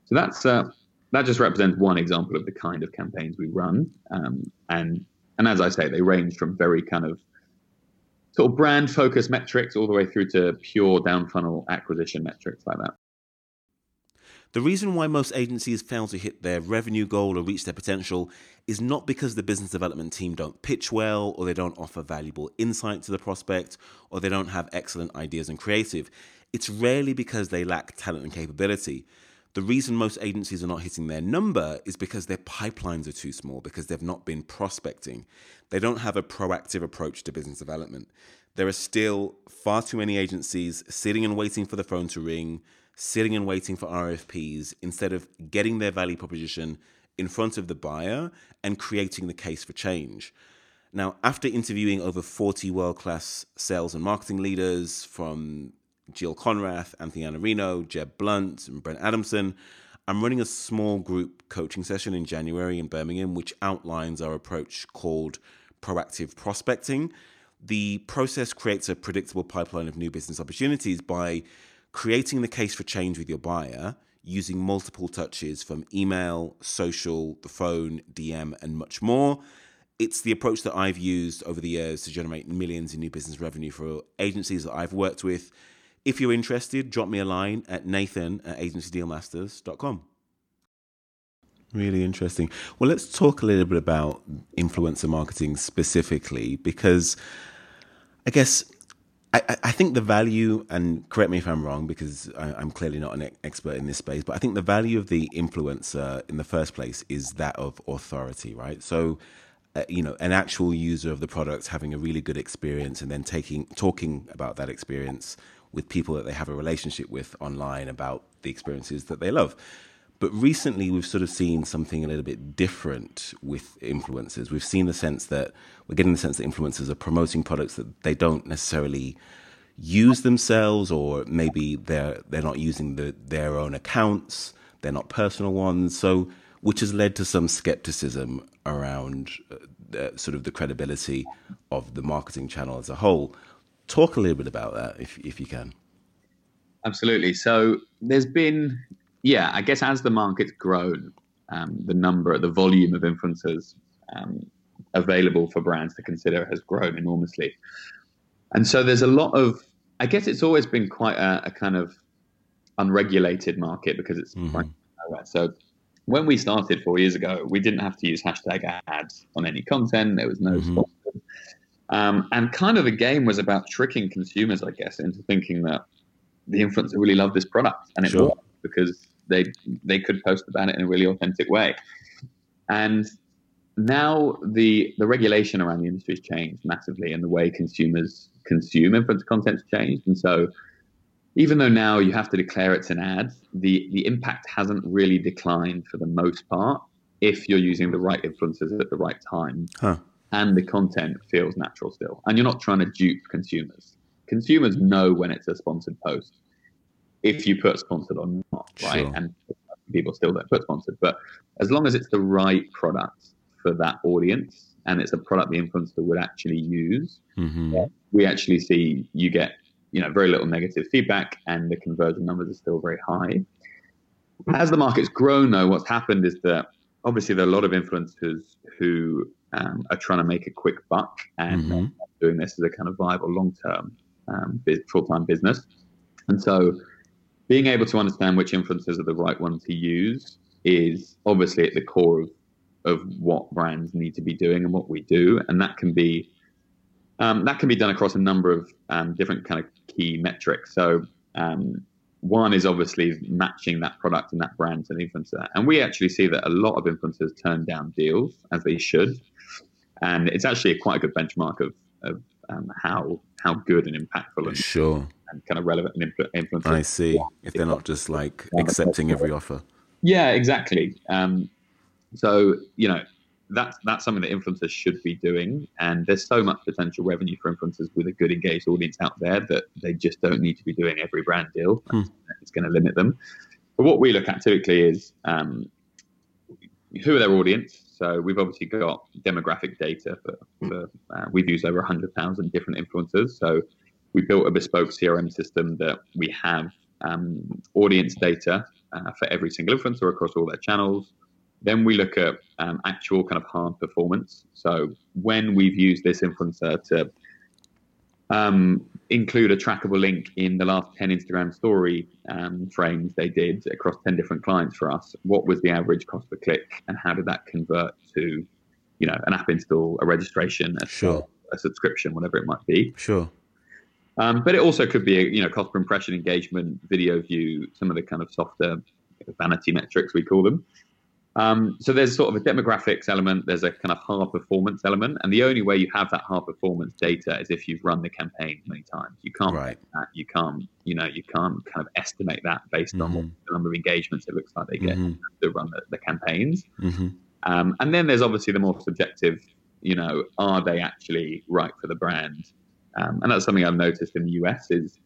B: So that's uh, that just represents one example of the kind of campaigns we run. Um, and and as i say they range from very kind of sort of brand focused metrics all the way through to pure down funnel acquisition metrics like that.
A: The reason why most agencies fail to hit their revenue goal or reach their potential is not because the business development team don't pitch well, or they don't offer valuable insight to the prospect, or they don't have excellent ideas and creative. It's rarely because they lack talent and capability. The reason most agencies are not hitting their number is because their pipelines are too small, because they've not been prospecting. They don't have a proactive approach to business development. There are still far too many agencies sitting and waiting for the phone to ring, sitting and waiting for RFPs instead of getting their value proposition in front of the buyer and creating the case for change. Now, after interviewing over 40 world class sales and marketing leaders from Jill Konrath, Anthony Iannarino, Jeb Blunt, and Brent Adamson, I'm running a small group coaching session in January in Birmingham, which outlines our approach called proactive prospecting. The process creates a predictable pipeline of new business opportunities by creating the case for change with your buyer using multiple touches from email, social, the phone, DM, and much more. It's the approach that I've used over the years to generate millions in new business revenue for agencies that I've worked with. If you're interested, drop me a line at nathan at agencydealmasters.com. Really interesting. Well, let's talk a little bit about influencer marketing specifically, because I guess I, I, think the value, and correct me if I'm wrong, because I, am clearly not an expert in this space, but I think the value of the influencer in the first place is that of authority, right? So, uh, you know, an actual user of the product having a really good experience and then taking talking about that experience with people that they have a relationship with online about the experiences that they love. But recently, we've sort of seen something a little bit different with influencers. We've seen the sense that we're getting the sense that influencers are promoting products that they don't necessarily use themselves, or maybe they're they're not using the, their own accounts. They're not personal ones. So, which has led to some skepticism around uh, sort of the credibility of the marketing channel as a whole. Talk a little bit about that, if if you can.
B: Absolutely. So, there's been yeah, I guess as the market's grown, um, the number, the volume of influencers um, available for brands to consider has grown enormously. And so there's a lot of, I guess it's always been quite a, a kind of unregulated market because it's mm-hmm. nowhere. So when we started four years ago, we didn't have to use hashtag ads on any content. There was no mm-hmm. Um, and kind of the game was about tricking consumers, I guess, into thinking that the influencer really loved this product, and it sure. was because they they could post about it in a really authentic way. And now the the regulation around the industry has changed massively, and the way consumers consume influencer content has changed. And so, even though now you have to declare it's an ad, the the impact hasn't really declined for the most part if you're using the right influencers at the right time. Huh. And the content feels natural still. And you're not trying to dupe consumers. Consumers know when it's a sponsored post if you put sponsored or not, right? Sure. And people still don't put sponsored, but as long as it's the right product for that audience and it's a product the influencer would actually use, mm-hmm. we actually see you get you know very little negative feedback and the conversion numbers are still very high. As the market's grown, though, what's happened is that obviously there are a lot of influencers who um, are trying to make a quick buck and mm-hmm. doing this as a kind of viable long-term um, full-time business, and so being able to understand which influencers are the right one to use is obviously at the core of of what brands need to be doing and what we do, and that can be um, that can be done across a number of um, different kind of key metrics. So um, one is obviously matching that product and that brand to the influencer, and we actually see that a lot of influencers turn down deals as they should, and it's actually a quite a good benchmark of, of um, how how good and impactful and
A: sure
B: and kind of relevant and influential.
A: I see. If they're not just like accepting every offer.
B: Yeah, exactly. Um, so you know that's that's something that influencers should be doing, and there's so much potential revenue for influencers with a good engaged audience out there that they just don't need to be doing every brand deal. Hmm. It's going to limit them. But what we look at typically is um, who are their audience. So we've obviously got demographic data for, for uh, we've used over 100,000 different influencers. So we built a bespoke CRM system that we have um, audience data uh, for every single influencer across all their channels. Then we look at um, actual kind of hard performance. So when we've used this influencer to um, include a trackable link in the last 10 Instagram story um, frames they did across 10 different clients for us, what was the average cost per click and how did that convert to, you know, an app install, a registration, a, sure. a subscription, whatever it might be.
A: Sure.
B: Um, but it also could be, a, you know, cost per impression, engagement, video view, some of the kind of softer vanity metrics we call them. Um, so there's sort of a demographics element, there's a kind of hard performance element, and the only way you have that hard performance data is if you've run the campaign many times. You can't, right. you can't, you know, you can't kind of estimate that based mm-hmm. on the number of engagements it looks like they get mm-hmm. to run the, the campaigns. Mm-hmm. Um, and then there's obviously the more subjective, you know, are they actually right for the brand? Um, and that's something I've noticed in the US is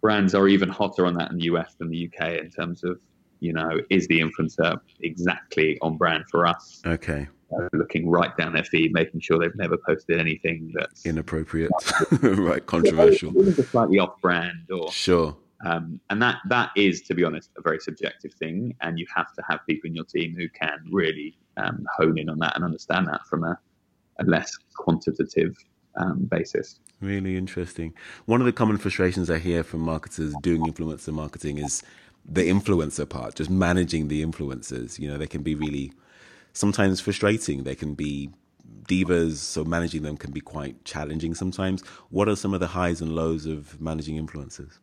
B: brands are even hotter on that in the US than the UK in terms of, you know, is the influencer exactly on brand for us?
A: Okay.
B: Uh, looking right down their feed, making sure they've never posted anything that's
A: inappropriate, <laughs> right? Controversial,
B: slightly off brand or
A: sure.
B: Um, and that that is, to be honest, a very subjective thing, and you have to have people in your team who can really um, hone in on that and understand that from a, a less quantitative um, basis.
A: Really interesting. One of the common frustrations I hear from marketers doing influencer marketing is the influencer part, just managing the influencers. You know, they can be really sometimes frustrating. They can be divas, so managing them can be quite challenging sometimes. What are some of the highs and lows of managing influencers?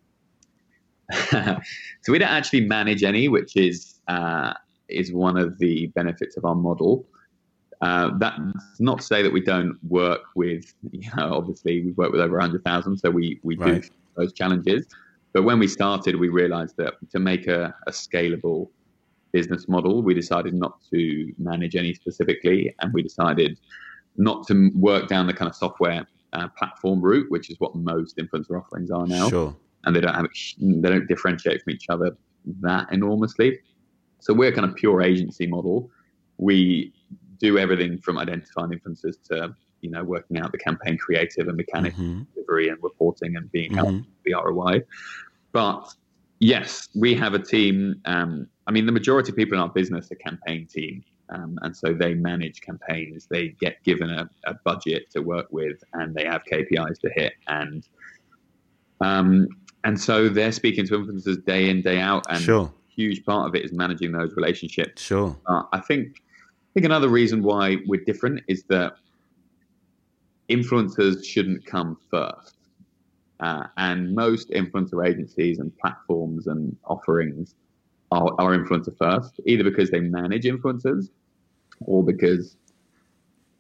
A: <laughs>
B: so we don't actually manage any, which is uh, is one of the benefits of our model. Uh, that's not to say that we don't work with, you know, obviously we've worked with over 100,000, so we, we right. do those challenges. But when we started, we realized that to make a, a scalable business model, we decided not to manage any specifically, and we decided not to work down the kind of software uh, platform route, which is what most influencer offerings are now.
A: Sure.
B: And they don't have they don't differentiate from each other that enormously. So we're kind of pure agency model. We do everything from identifying influencers to you know working out the campaign creative and mechanic mm-hmm. delivery and reporting and being mm-hmm. the ROI. But yes, we have a team. Um, I mean, the majority of people in our business are campaign team. Um, and so they manage campaigns. They get given a, a, budget to work with, and they have KPIs to hit. And um, and so they're speaking to influencers day in day out, and
A: sure.
B: huge part of it is managing those relationships.
A: Sure.
B: Uh, I think think another reason why we're different is that influencers shouldn't come first. Uh, and most influencer agencies and platforms and offerings are, are influencer first, either because they manage influencers or because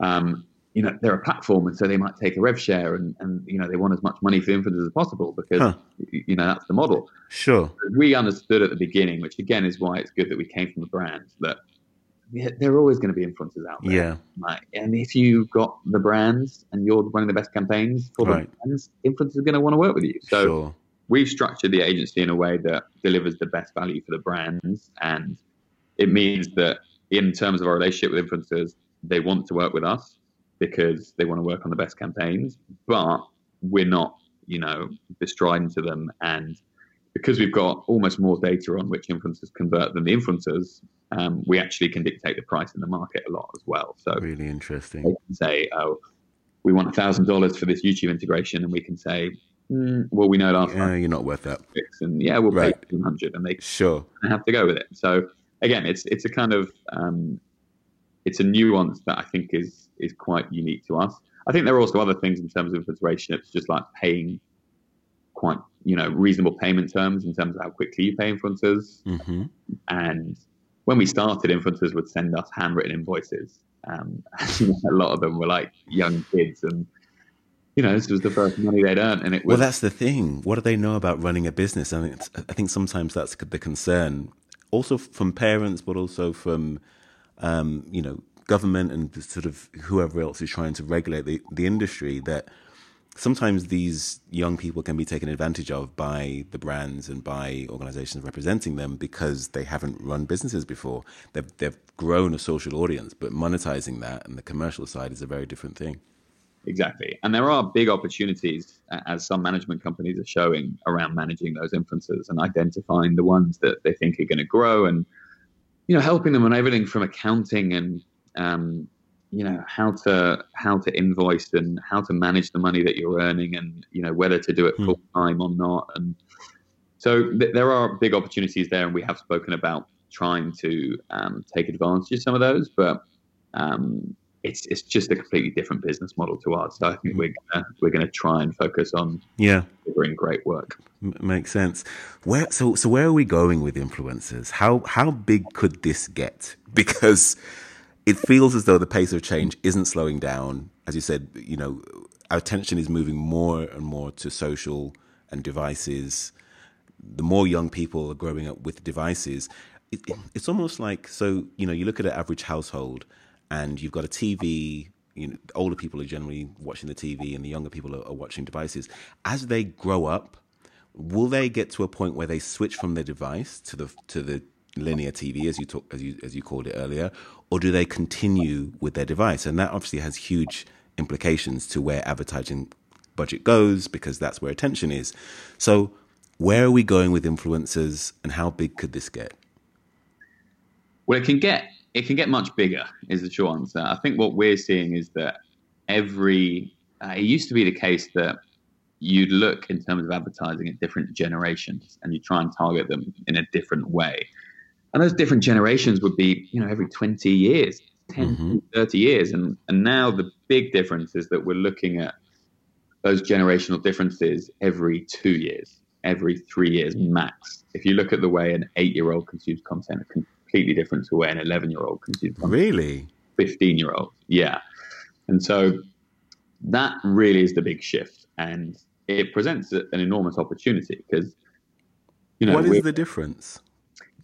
B: um, you know they're a platform and so they might take a rev share and, and you know they want as much money for influencers as possible because huh. you know that's the model.
A: Sure.
B: We understood at the beginning, which again is why it's good that we came from the brand that there are always going to be influencers out there.
A: Yeah.
B: Like, and if you've got the brands and you're running the best campaigns for right. the brands, influencers are going to want to work with you. So sure. we've structured the agency in a way that delivers the best value for the brands. And it means that in terms of our relationship with influencers, they want to work with us because they want to work on the best campaigns, but we're not, you know, bestriding to them and because we've got almost more data on which influencers convert than the influencers, um, we actually can dictate the price in the market a lot as well. So
A: really interesting.
B: They can say, oh, we want thousand dollars for this YouTube integration, and we can say, mm, well, we know last
A: yeah, you're not worth that,
B: and yeah, we'll right. pay two hundred, and they
A: sure
B: have to go with it. So again, it's it's a kind of um, it's a nuance that I think is is quite unique to us. I think there are also other things in terms of consideration. It's just like paying quite you know reasonable payment terms in terms of how quickly you pay influencers.
A: Mm-hmm.
B: And when we started, influencers would send us handwritten invoices. Um, <laughs> a lot of them were like young kids, and you know this was the first money they'd earned. And it was,
A: well, that's the thing. What do they know about running a business? I mean, I think sometimes that's the concern, also from parents, but also from um, you know government and sort of whoever else is trying to regulate the, the industry that sometimes these young people can be taken advantage of by the brands and by organizations representing them because they haven't run businesses before. They've, they've grown a social audience, but monetizing that and the commercial side is a very different thing.
B: Exactly. And there are big opportunities, as some management companies are showing, around managing those influencers and identifying the ones that they think are going to grow and, you know, helping them on everything from accounting and um, you know how to how to invoice and how to manage the money that you're earning and you know whether to do it hmm. full time or not. And so th- there are big opportunities there and we have spoken about trying to um, take advantage of some of those but um, it's it's just a completely different business model to ours. So i think hmm. we're gonna, we're going to try and focus on
A: yeah.
B: delivering great work.
A: M- makes sense. Where so so where are we going with influencers? How how big could this get? <laughs> Because it feels as though the pace of change isn't slowing down. As you said, you know, our attention is moving more and more to social and devices. The more young people are growing up with devices, it, it, it's almost like so. You know, you look at an average household, and you've got a TV. You know, older people are generally watching the TV, and the younger people are, are watching devices. As they grow up, will they get to a point where they switch from their device to the to the linear TV, as you talk, as you as you called it earlier, or do they continue with their device? And that obviously has huge implications to where advertising budget goes because that's where attention is. So, Where are we going with influencers, and how big could this get?
B: Well, it can get it can get much bigger. Is the short answer. I think what we're seeing is that every uh, it used to be the case that you'd look in terms of advertising at different generations and you try and target them in a different way. And those different generations would be, you know, every 20 years, 10, mm-hmm. 30 years. And, and now the big difference is that we're looking at those generational differences every two years, every three years max. If you look at the way an eight year old consumes content, it's completely different to the way an 11 year old consumes content.
A: Really?
B: 15 year old. Yeah. And so that really is the big shift. And it presents an enormous opportunity because,
A: you know, what is the difference?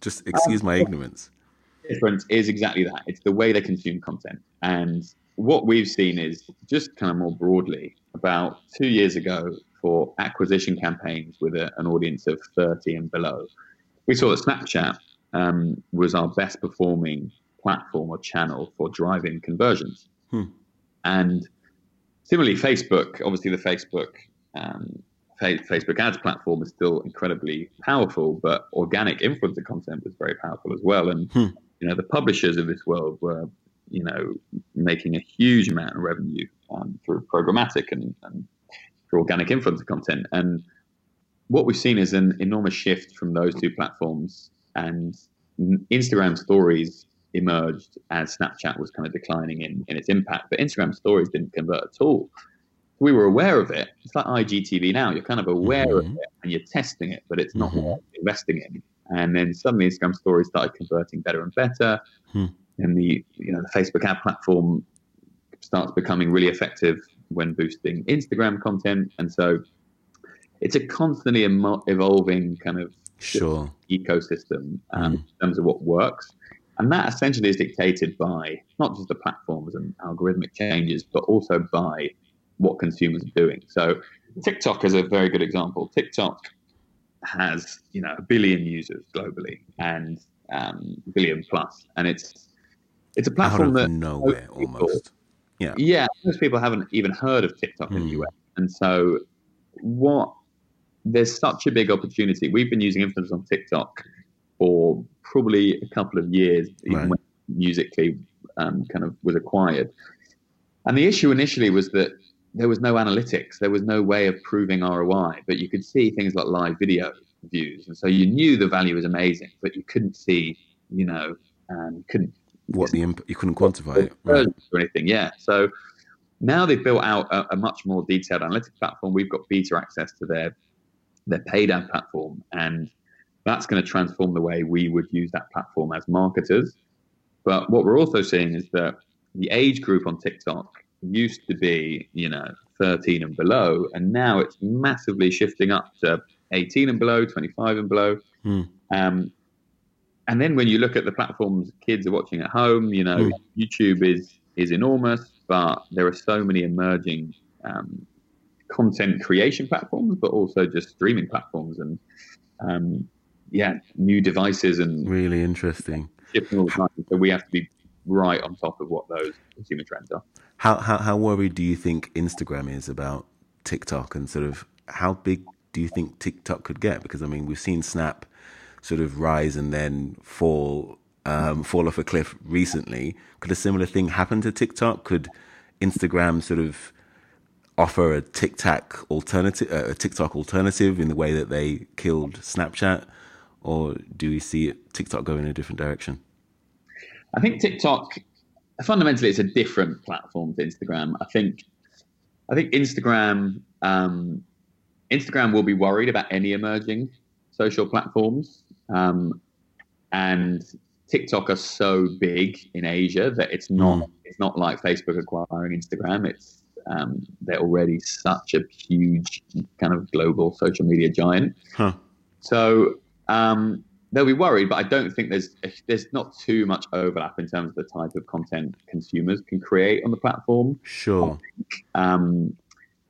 A: Just excuse um, my ignorance.
B: Difference is exactly that. It's the way they consume content. And what we've seen is just kind of more broadly about two years ago for acquisition campaigns with a, an audience of 30 and below, we saw that Snapchat um, was our best performing platform or channel for driving conversions. Hmm. And similarly, Facebook, obviously, the Facebook um, Facebook ads platform is still incredibly powerful, but organic influencer content was very powerful as well. And hmm. you know, the publishers of this world were, you know, making a huge amount of revenue um, through programmatic and, and through organic influencer content. And what we've seen is an enormous shift from those two platforms. And Instagram stories emerged as Snapchat was kind of declining in, in its impact, but Instagram stories didn't convert at all we were aware of it. It's like IGTV now. You're kind of aware mm-hmm. of it and you're testing it, but it's not mm-hmm. investing in. And then suddenly Instagram stories started converting better and better. Hmm. And the you know the Facebook ad platform starts becoming really effective when boosting Instagram content. And so it's a constantly evolving kind of
A: sure.
B: ecosystem um, mm. in terms of what works. And that essentially is dictated by not just the platforms and algorithmic changes, but also by what consumers are doing. So TikTok is a very good example. TikTok has you know a billion users globally and um, billion plus, and it's it's a platform that
A: nowhere people, almost. Yeah,
B: yeah. Most people haven't even heard of TikTok mm. in the hmm. US, and so what? There's such a big opportunity. We've been using influencers on TikTok for probably a couple of years, even right. when Musical.ly um, kind of was acquired. And the issue initially was that there was no analytics. There was no way of proving ROI, but you could see things like live video views, and so you knew the value was amazing, but you couldn't see, you know, um, couldn't
A: what the imp- you couldn't quantify it
B: right. or anything. Yeah, so now they've built out a, a, much more detailed analytics platform. We've got beta access to their their paid ad platform, and that's going to transform the way we would use that platform as marketers. But what we're also seeing is that the age group on TikTok used to be, you know, 13 and below, and now it's massively shifting up to 18 and below, 25 and below. Mm. Um, and then when you look at the platforms kids are watching at home, you know, mm. YouTube is is enormous, but there are so many emerging um, content creation platforms, but also just streaming platforms and um, yeah, new devices and
A: really interesting.
B: All the time, so we have to be right on top of what those consumer trends are.
A: How, how how worried do you think Instagram is about TikTok and sort of how big do you think TikTok could get? Because I mean, we've seen Snap sort of rise and then fall um, fall off a cliff recently. Could a similar thing happen to TikTok? Could Instagram sort of offer a TikTok alternative, uh, a TikTok alternative in the way that they killed Snapchat, or do we see TikTok go in a different direction?
B: I think TikTok fundamentally it's a different platform to Instagram. I think I think Instagram um, Instagram will be worried about any emerging social platforms, um, and TikTok are so big in Asia that it's not mm. it's not like Facebook acquiring Instagram. It's um, they're already such a huge kind of global social media giant. Huh. So um, they'll be worried, but I don't think there's there's not too much overlap in terms of the type of content consumers can create on the platform.
A: Sure.
B: Um,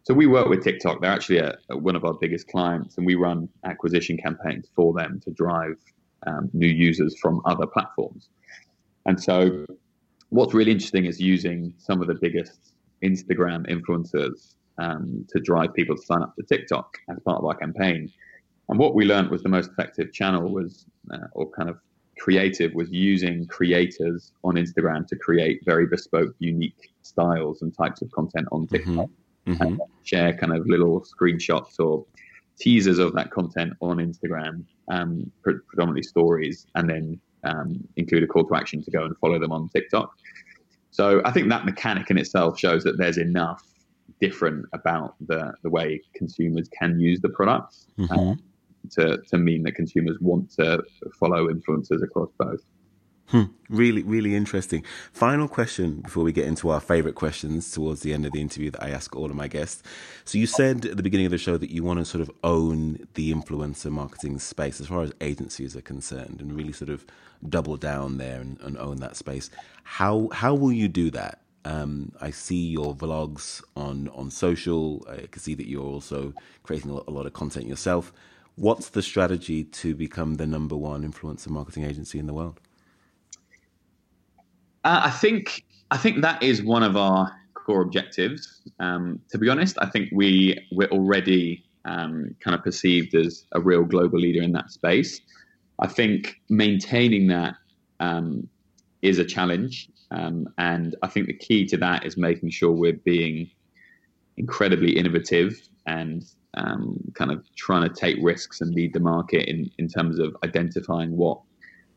B: so we work with TikTok. They're actually a, a, one of our biggest clients, and we run acquisition campaigns for them to drive um, new users from other platforms. And so, what's really interesting is using some of the biggest Instagram influencers um, to drive people to sign up to TikTok as part of our campaign And what we learned was the most effective channel was, uh, or kind of creative, was using creators on Instagram to create very bespoke, unique styles and types of content on TikTok. Mm-hmm. Mm-hmm. share kind of little screenshots or teasers of that content on Instagram, um, predominantly stories, and then um, include a call to action to go and follow them on TikTok. So I think that mechanic in itself shows that there's enough different about the, the way consumers can use the products mm-hmm. uh, to, to mean that consumers want to follow influencers across both.
A: Hmm. Really, really interesting. Final question before we get into our favorite questions towards the end of the interview that I ask all of my guests. So, you said at the beginning of the show that you want to sort of own the influencer marketing space as far as agencies are concerned and really sort of double down there and, and own that space. How, how will you do that? Um, I see your vlogs on, on social. I can see that you're also creating a lot of content yourself. What's the strategy to become the number one influencer marketing agency in the world?
B: Uh, I think I think that is one of our core objectives. Um, to be honest, I think we we're already um, kind of perceived as a real global leader in that space. I think maintaining that um, is a challenge, um, and I think the key to that is making sure we're being incredibly innovative and um, kind of trying to take risks and lead the market in, in terms of identifying what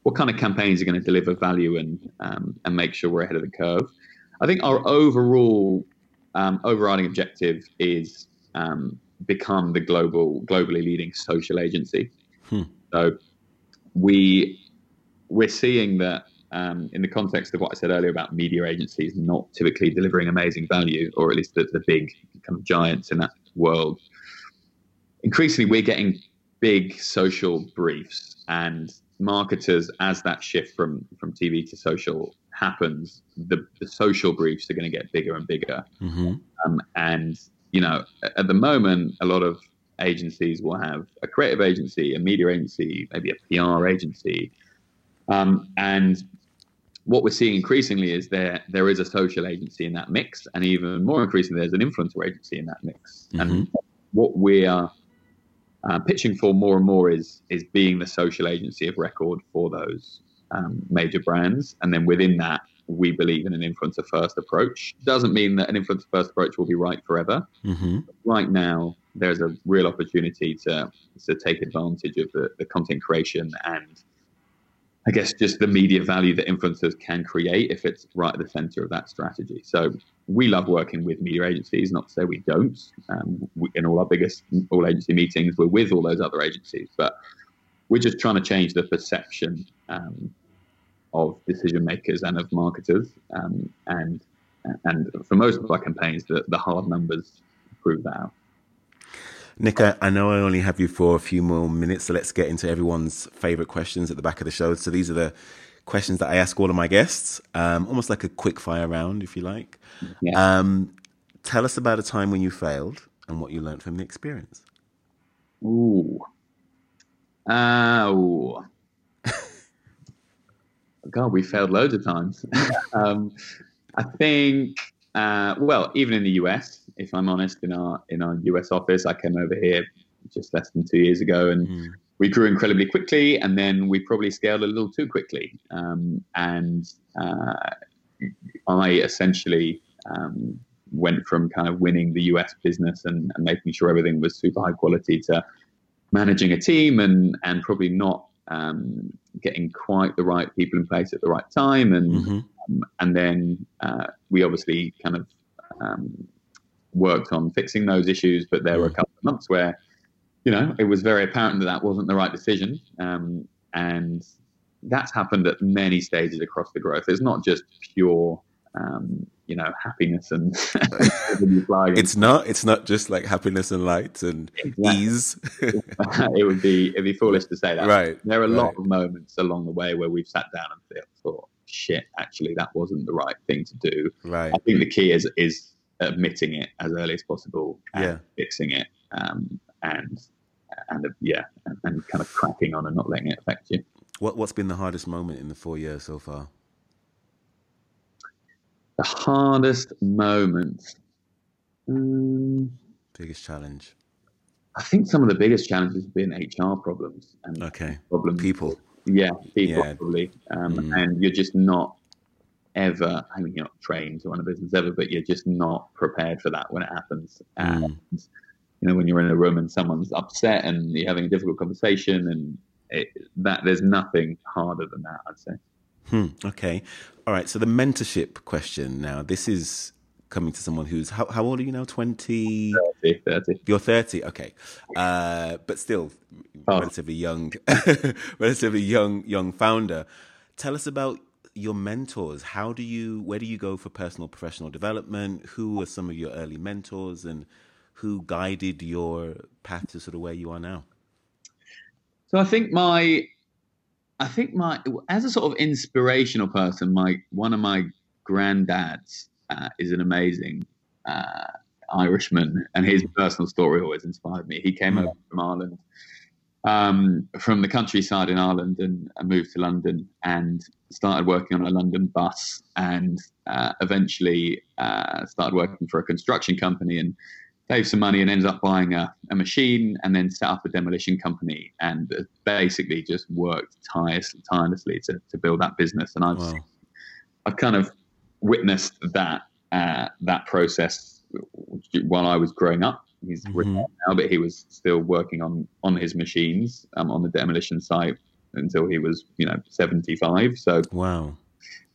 B: what kind of campaigns are going to deliver value and um, and make sure we're ahead of the curve. I think our overall um, overriding objective is um, become the global globally leading social agency. Hmm. So we we're seeing that um, in the context of what I said earlier about media agencies not typically delivering amazing value, or at least the, the big kind of giants in that world. Increasingly, we're getting big social briefs and marketers, as that shift from from TV to social happens, the, the social briefs are going to get bigger and bigger. Mm-hmm. Um, and you know, at the moment, a lot of agencies will have a creative agency, a media agency, maybe a PR agency, um, and what we're seeing increasingly is there there is a social agency in that mix, and even more increasingly, there's an influencer agency in that mix. Mm-hmm. And what we are uh, pitching for more and more is is being the social agency of record for those um, major brands, and then within that, we believe in an influencer first approach. Doesn't mean that an influencer first approach will be right forever. Mm-hmm. Right now, there's a real opportunity to to take advantage of the, the content creation and I guess just the media value that influencers can create if it's right at the center of that strategy. So we love working with media agencies, not to say we don't. Um, we, in all our biggest all agency meetings, we're with all those other agencies, but we're just trying to change the perception um, of decision makers and of marketers. Um, and and for most of our campaigns, the, the hard numbers prove that out.
A: Nick, I know I only have you for a few more minutes, so let's get into everyone's favorite questions at the back of the show. So these are the questions that I ask all of my guests, um, almost like a quick fire round, if you like. Yeah. Um, tell us about a time when you failed and what you learned from the experience.
B: Ooh. Uh, <laughs> ooh. God, we failed loads of times. <laughs> um, I think, uh, well, even in the US, if I'm honest, in our in our US office, I came over here just less than two years ago, and mm we grew incredibly quickly, and then we probably scaled a little too quickly. Um, and uh, I essentially um, went from kind of winning the US business and, and, making sure everything was super high quality to managing a team and and probably not um, getting quite the right people in place at the right time. And mm-hmm. Um, and then uh, we obviously kind of um, worked on fixing those issues, but there were a mm. couple of months where you know, it was very apparent that that wasn't the right decision. Um, and that's happened at many stages across the growth. It's not just pure, um, you know, happiness and <laughs>
A: it's not. It's not just like happiness and light and ease. <laughs>
B: it would be it'd be foolish to say that.
A: Right.
B: There are a
A: right.
B: lot of moments along the way where we've sat down and thought, "Shit, actually, that wasn't the right thing to do."
A: Right.
B: I think the key is is admitting it as early as possible and
A: yeah.
B: fixing it um, and and yeah, and, and, kind of cracking on and not letting it affect you.
A: What What's been the hardest moment in the four years so far?
B: The hardest moment.
A: Um, Biggest challenge.
B: I think some of the biggest challenges have been HR problems and
A: Okay.
B: problems.
A: People.
B: Yeah, people
A: Yeah.
B: probably. Um,
A: Mm.
B: And you're just not ever, I mean, you're not trained to run a business ever, but you're just not prepared for that when it happens. And,
A: Mm.
B: you know, when you're in a room and someone's upset and you're having a difficult conversation and it, that there's nothing harder than that, I'd say.
A: Hmm. Okay. All right. So the mentorship question now. This is coming to someone who's how, how old are you now? Twenty.
B: 30, 30.
A: You're thirty. Okay. Uh, but still,
B: Oh.
A: relatively young, <laughs> relatively young, young founder. Tell us about your mentors. How do you? Where do you go for personal professional development? Who are some of your early mentors, and who guided your path to sort of where you are now?
B: So I think my, I think my, as a sort of inspirational person, my one of my granddads uh, is an amazing uh, Irishman, and his personal story always inspired me. He came over from Ireland, um, from the countryside in Ireland, and, and moved to London, and started working on a London bus, and uh, eventually uh, started working for a construction company, and saved some money and ended up buying a, a machine and then set up a demolition company and basically just worked tirelessly, tirelessly to, to build that business. And I've,
A: Wow.
B: I've kind of witnessed that uh, that process while I was growing up. He's
A: Mhm.
B: retired now, but he was still working on on his machines um, on the demolition site until he was, you know, seventy five. So
A: Wow.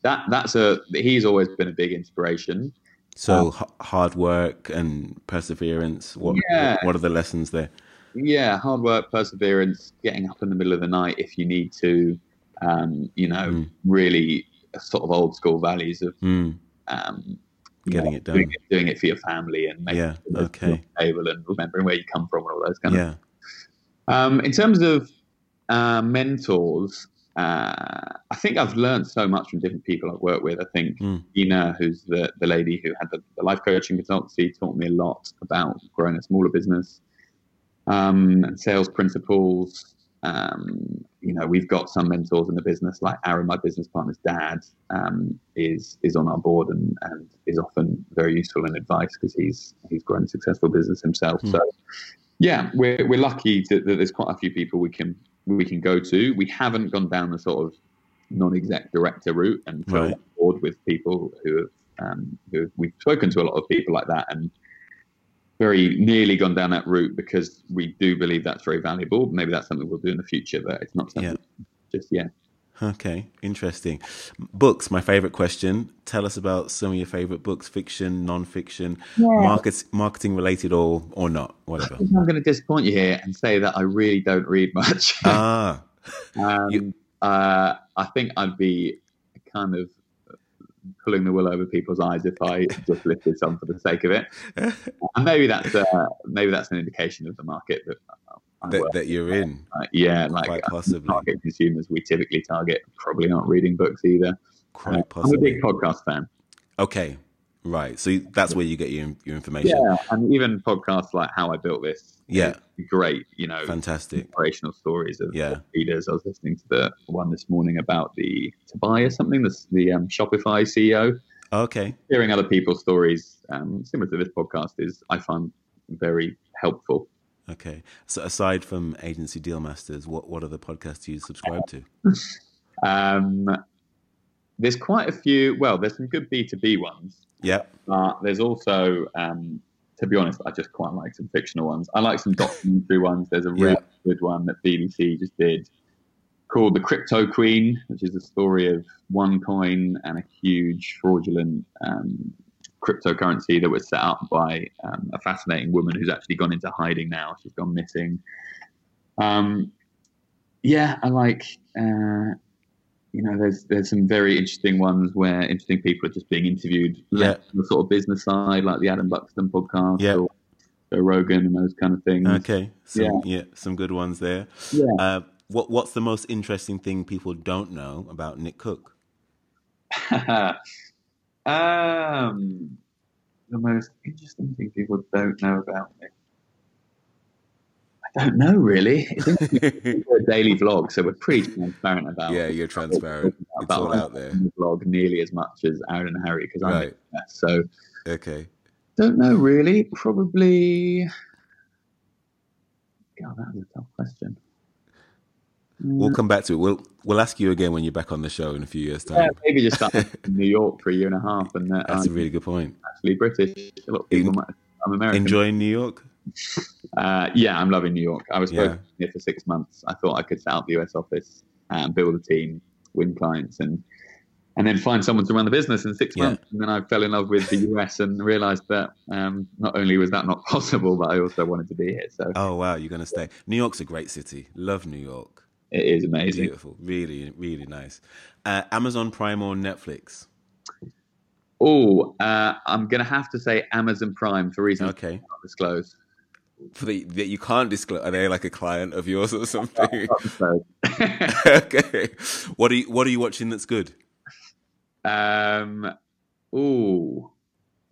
B: that that's a he's always been a big inspiration.
A: So
B: Um,
A: h- hard work and perseverance. What
B: Yeah.
A: what are the lessons there?
B: Yeah, hard work, perseverance, getting up in the middle of the night if you need to. Um, you know,
A: Mm.
B: really sort of old school values of
A: Mm.
B: um,
A: Getting
B: know,
A: it done.
B: doing it, doing it for your family and making
A: Yeah,
B: sure
A: okay.
B: table and remembering where you come from and all those kind of
A: Yeah.
B: Um, in terms of uh, mentors, uh, I think I've learned so much from different people I've worked with. I think
A: Mm.
B: Ina, who's the, the lady who had the, the life coaching consultancy, taught me a lot about growing a smaller business um, and sales principles. Um, you know, we've got some mentors in the business, like Aaron, my business partner's dad, um, is is on our board and, and is often very useful in advice because he's he's grown a successful business himself.
A: Hmm.
B: So, yeah, we're we're lucky to, that there's quite a few people we can we can go to. We haven't gone down the sort of non-exec director route and filled
A: Right.
B: board with people who have um, who we've spoken to a lot of people like that and very nearly gone down that route because we do believe that's very valuable. Maybe that's something we'll do in the future, but it's not something just yet.
A: Okay, interesting. Books, my favorite question. Tell us about some of your favorite books, fiction, non-fiction, markets, marketing related or or not, whatever.
B: I'm going to disappoint you here and say that I really don't read much.
A: ah, <laughs>
B: um,
A: you-
B: uh, I think I'd be kind of pulling the wool over people's eyes if I <laughs> just listed some for the sake of it. And maybe that's uh, maybe that's an indication of the market that
A: that, that you're in,
B: Uh, yeah, like
A: quite
B: uh,
A: possibly,
B: target consumers we typically target probably aren't reading books either.
A: quite
B: I'm a big podcast fan.
A: Okay, right. So that's where you get your your information.
B: Yeah, and even podcasts like How I Built This.
A: Yeah.
B: great. You know,
A: Fantastic.
B: inspirational stories of
A: Yeah.
B: leaders. I was listening to the one this morning about the Tobias something, the, the um, Shopify CEO.
A: Okay.
B: Hearing other people's stories, um, similar to this podcast, is I find very helpful.
A: Okay. So aside from Agency Deal Masters, what what other podcasts do you subscribe to? <laughs>
B: Um, there's quite a few. Well, there's some good B two B ones.
A: Yeah.
B: Uh, there's also, um, to be honest, I just quite like some fictional ones. I like some <laughs> documentary ones. There's a really good one that BBC just did called The Crypto Queen, which is a story of OneCoin and a huge fraudulent um, cryptocurrency that was set up by um, a fascinating woman who's actually gone into hiding now. She's gone missing. Um, yeah, I like. Uh, you know, there's there's some very interesting ones where interesting people are just being interviewed. Yeah. on the sort of business side, like the Adam Buxton podcast
A: Yeah.
B: or Joe Rogan and those kind of things.
A: Okay. Some,
B: Yeah.
A: yeah. Some good ones there.
B: Yeah.
A: Uh, what what's the most interesting thing people don't know about Nick Cook? <laughs>
B: um, the most interesting thing people don't know about me. I don't know really. It's a daily vlog, so we're pretty transparent about.
A: yeah, you're transparent. It's
B: about
A: all out there.
B: the vlog nearly as much as Aaron and Harry because I'm
A: Right.
B: so
A: Okay.
B: don't know really. Probably God, that was a tough question.
A: We'll come back to it. We'll we'll ask you again when you're back on the show in a few years' time.
B: Yeah, maybe just start <laughs> in New York for a year and a half, and uh,
A: That's a
B: I'm
A: really good point.
B: actually British. A lot of people
A: In-
B: might. I'm American.
A: Enjoying New York?
B: Uh, yeah, I'm loving New York. I was
A: Yeah.
B: supposed to be here for six months. I thought I could set up the US office, and build a team, win clients, and and then find someone to run the business in six
A: Yeah.
B: months. And then I fell in love with the US and realized that um, not only was that not <laughs> possible, but I also wanted to be here. So
A: Oh wow, you're gonna stay. New York's a great city. Love New York.
B: it is amazing.
A: Beautiful. Really, really nice. Uh, Amazon Prime or Netflix?
B: Oh, uh, I'm going to have to say Amazon Prime for reasons
A: Okay.
B: I can't disclose.
A: For the, that you can't disclose. Are they like a client of yours or something? <laughs> <laughs> <laughs> Okay. What are you What are you watching that's good?
B: um, oh,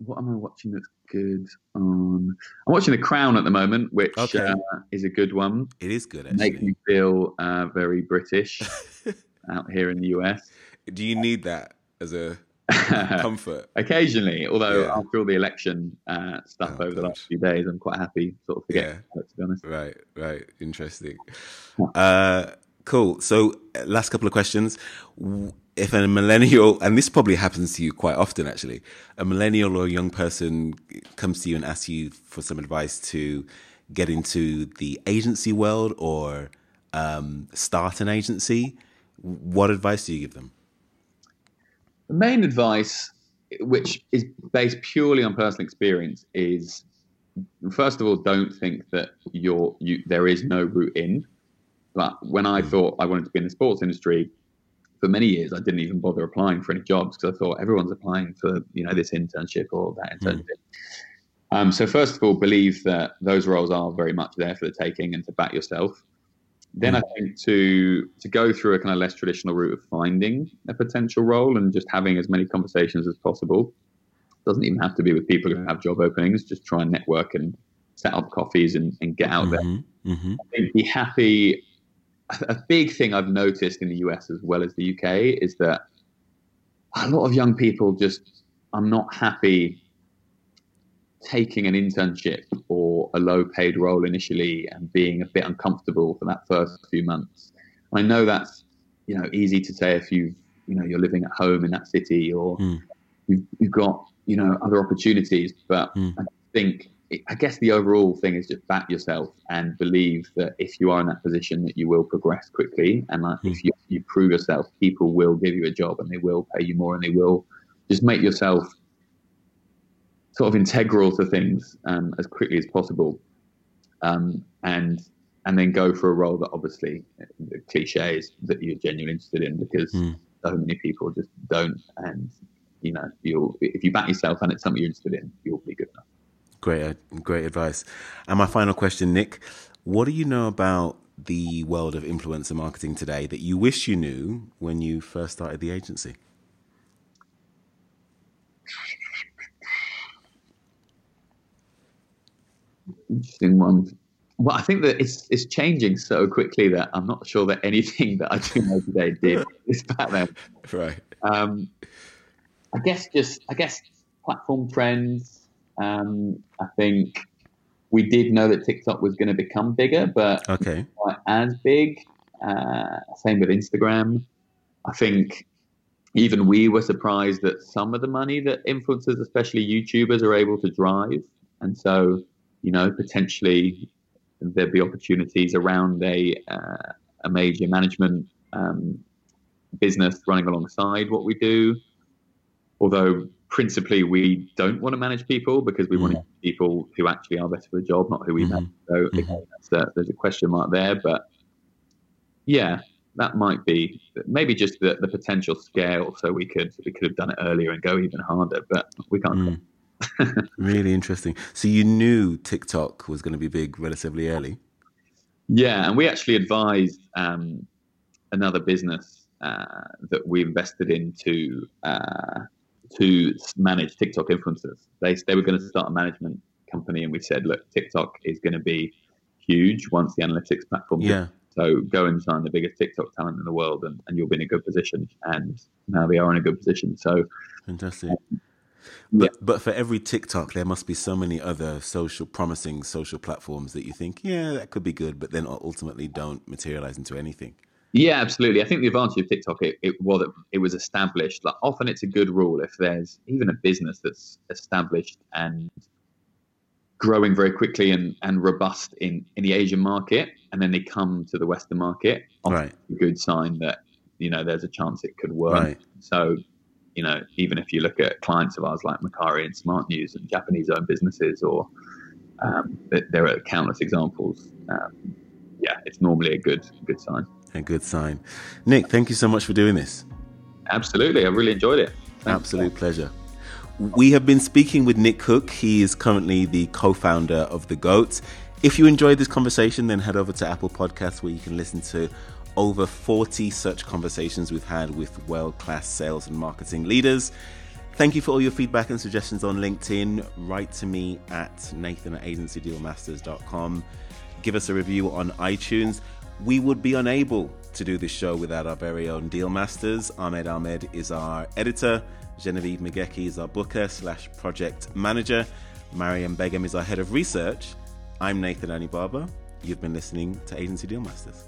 B: what am I watching that's good on? I'm watching The Crown at the moment, which
A: Okay.
B: uh, is a good one.
A: It is good
B: Makes
A: actually.
B: me feel uh, very British out here in the US.
A: Do you need that as a <laughs> comfort?
B: Occasionally, although
A: Yeah.
B: after all the election uh, stuff
A: Oh,
B: over the last few days, I'm quite happy sort of forgetting
A: Yeah.
B: it, to be honest.
A: Right, right. Interesting. Uh, cool. So, last couple of questions. If a millennial, and this probably happens to you quite often actually, a millennial or a young person comes to you and asks you for some advice to get into the agency world or um, start an agency, what advice do you give them?
B: The main advice, which is based purely on personal experience, is first of all, don't think that you're you there is no route in. But when I thought I wanted to be in the sports industry, for many years I didn't even bother applying for any jobs because I thought everyone's applying for you know this internship or that internship. Um, so first of all, believe that those roles are very much there for the taking and to back yourself. Then I think to to go through a kind of less traditional route of finding a potential role and just having as many conversations as possible. Doesn't even have to be with people who have job openings. Just try and network and set up coffees and, and get out there.
A: Mhm, mhm.
B: I think be happy. A big thing I've noticed in the US as well as the UK is that a lot of young people just are not happy taking an internship or a low paid role initially and being a bit uncomfortable for that first few months. I know that's you know easy to say if you you know you're living at home in that city or
A: Mm.
B: you've, you've got you know other opportunities, but
A: Mm.
B: I think I guess the overall thing is just back yourself and believe that if you are in that position, that you will progress quickly. And like, if you, you prove yourself, people will give you a job and they will pay you more and they will just make yourself sort of integral to things um, as quickly as possible. Um, and and then go for a role that obviously the cliche is that you're genuinely interested in because
A: Mm.
B: so many people just don't. And you know, you'll if you back yourself and it's something you're interested in, you'll be good enough.
A: Great, uh, great advice. And my final question, Nick, what do you know about the world of influencer marketing today that you wish you knew when you first started the agency?
B: Interesting one. Well, I think that it's it's changing so quickly that I'm not sure that anything that I do know today did <laughs> is back then.
A: Right.
B: Um, I guess just I guess platform trends. Um, I think we did know that TikTok was going to become bigger, but
A: Okay.
B: not as big. Uh, same with Instagram. I think even we were surprised that some of the money that influencers, especially YouTubers, are able to drive. And so, you know, potentially there'd be opportunities around a uh, a major management um, business running alongside what we do. Although principally we don't want to manage people because we want to use people who actually are better for the job, not who we
A: Mhm.
B: manage. So
A: Mhm.
B: again, that's a, there's a question mark there, but yeah, that might be maybe just the, the potential scale. So we could we could have done it earlier and go even harder, but we can't.
A: Mm. <laughs> really interesting. So you knew TikTok was going to be big relatively early.
B: Yeah, and we actually advised um, another business uh, that we invested into uh, to manage TikTok influencers. They they were going to start a management company, and we said, look, TikTok is going to be huge once the analytics platform.
A: Yeah.
B: So go and sign the biggest TikTok talent in the world, and, and you'll be in a good position. And now they are in a good position. So
A: Fantastic. But, yeah. but for every TikTok, there must be so many other social, promising social platforms that you think, yeah, that could be good, but then ultimately don't materialize into anything.
B: Yeah, absolutely. I think the advantage of TikTok it, it was it, it was established. Like often, it's a good rule if there's even a business that's established and growing very quickly and, and robust in, in the Asian market, and then they come to the Western market.
A: Right.
B: A good sign that you know there's a chance it could work.
A: Right.
B: So, you know, even if you look at clients of ours like Mercari and Smart News and Japanese-owned businesses, or um, there are countless examples. Um, yeah, it's normally a good good sign.
A: A good sign. Nick, thank you so much for doing this.
B: Absolutely. I really enjoyed it.
A: Thanks. Absolute pleasure. We have been speaking with Nick Cook. He is currently the co founder of The Goat. If you enjoyed this conversation, then head over to Apple Podcasts where you can listen to over 40 such conversations we've had with world class sales and marketing leaders. Thank you for all your feedback and suggestions on LinkedIn. Write to me at nathan at agencydealmasters.com. Give us a review on iTunes we would be unable to do this show without our very own deal masters. Ahmed Ahmed is our editor. Genevieve Magecki is our booker slash project manager. Mariam Begum is our head of research. I'm Nathan Anibaba. You've been listening to Agency Deal Masters.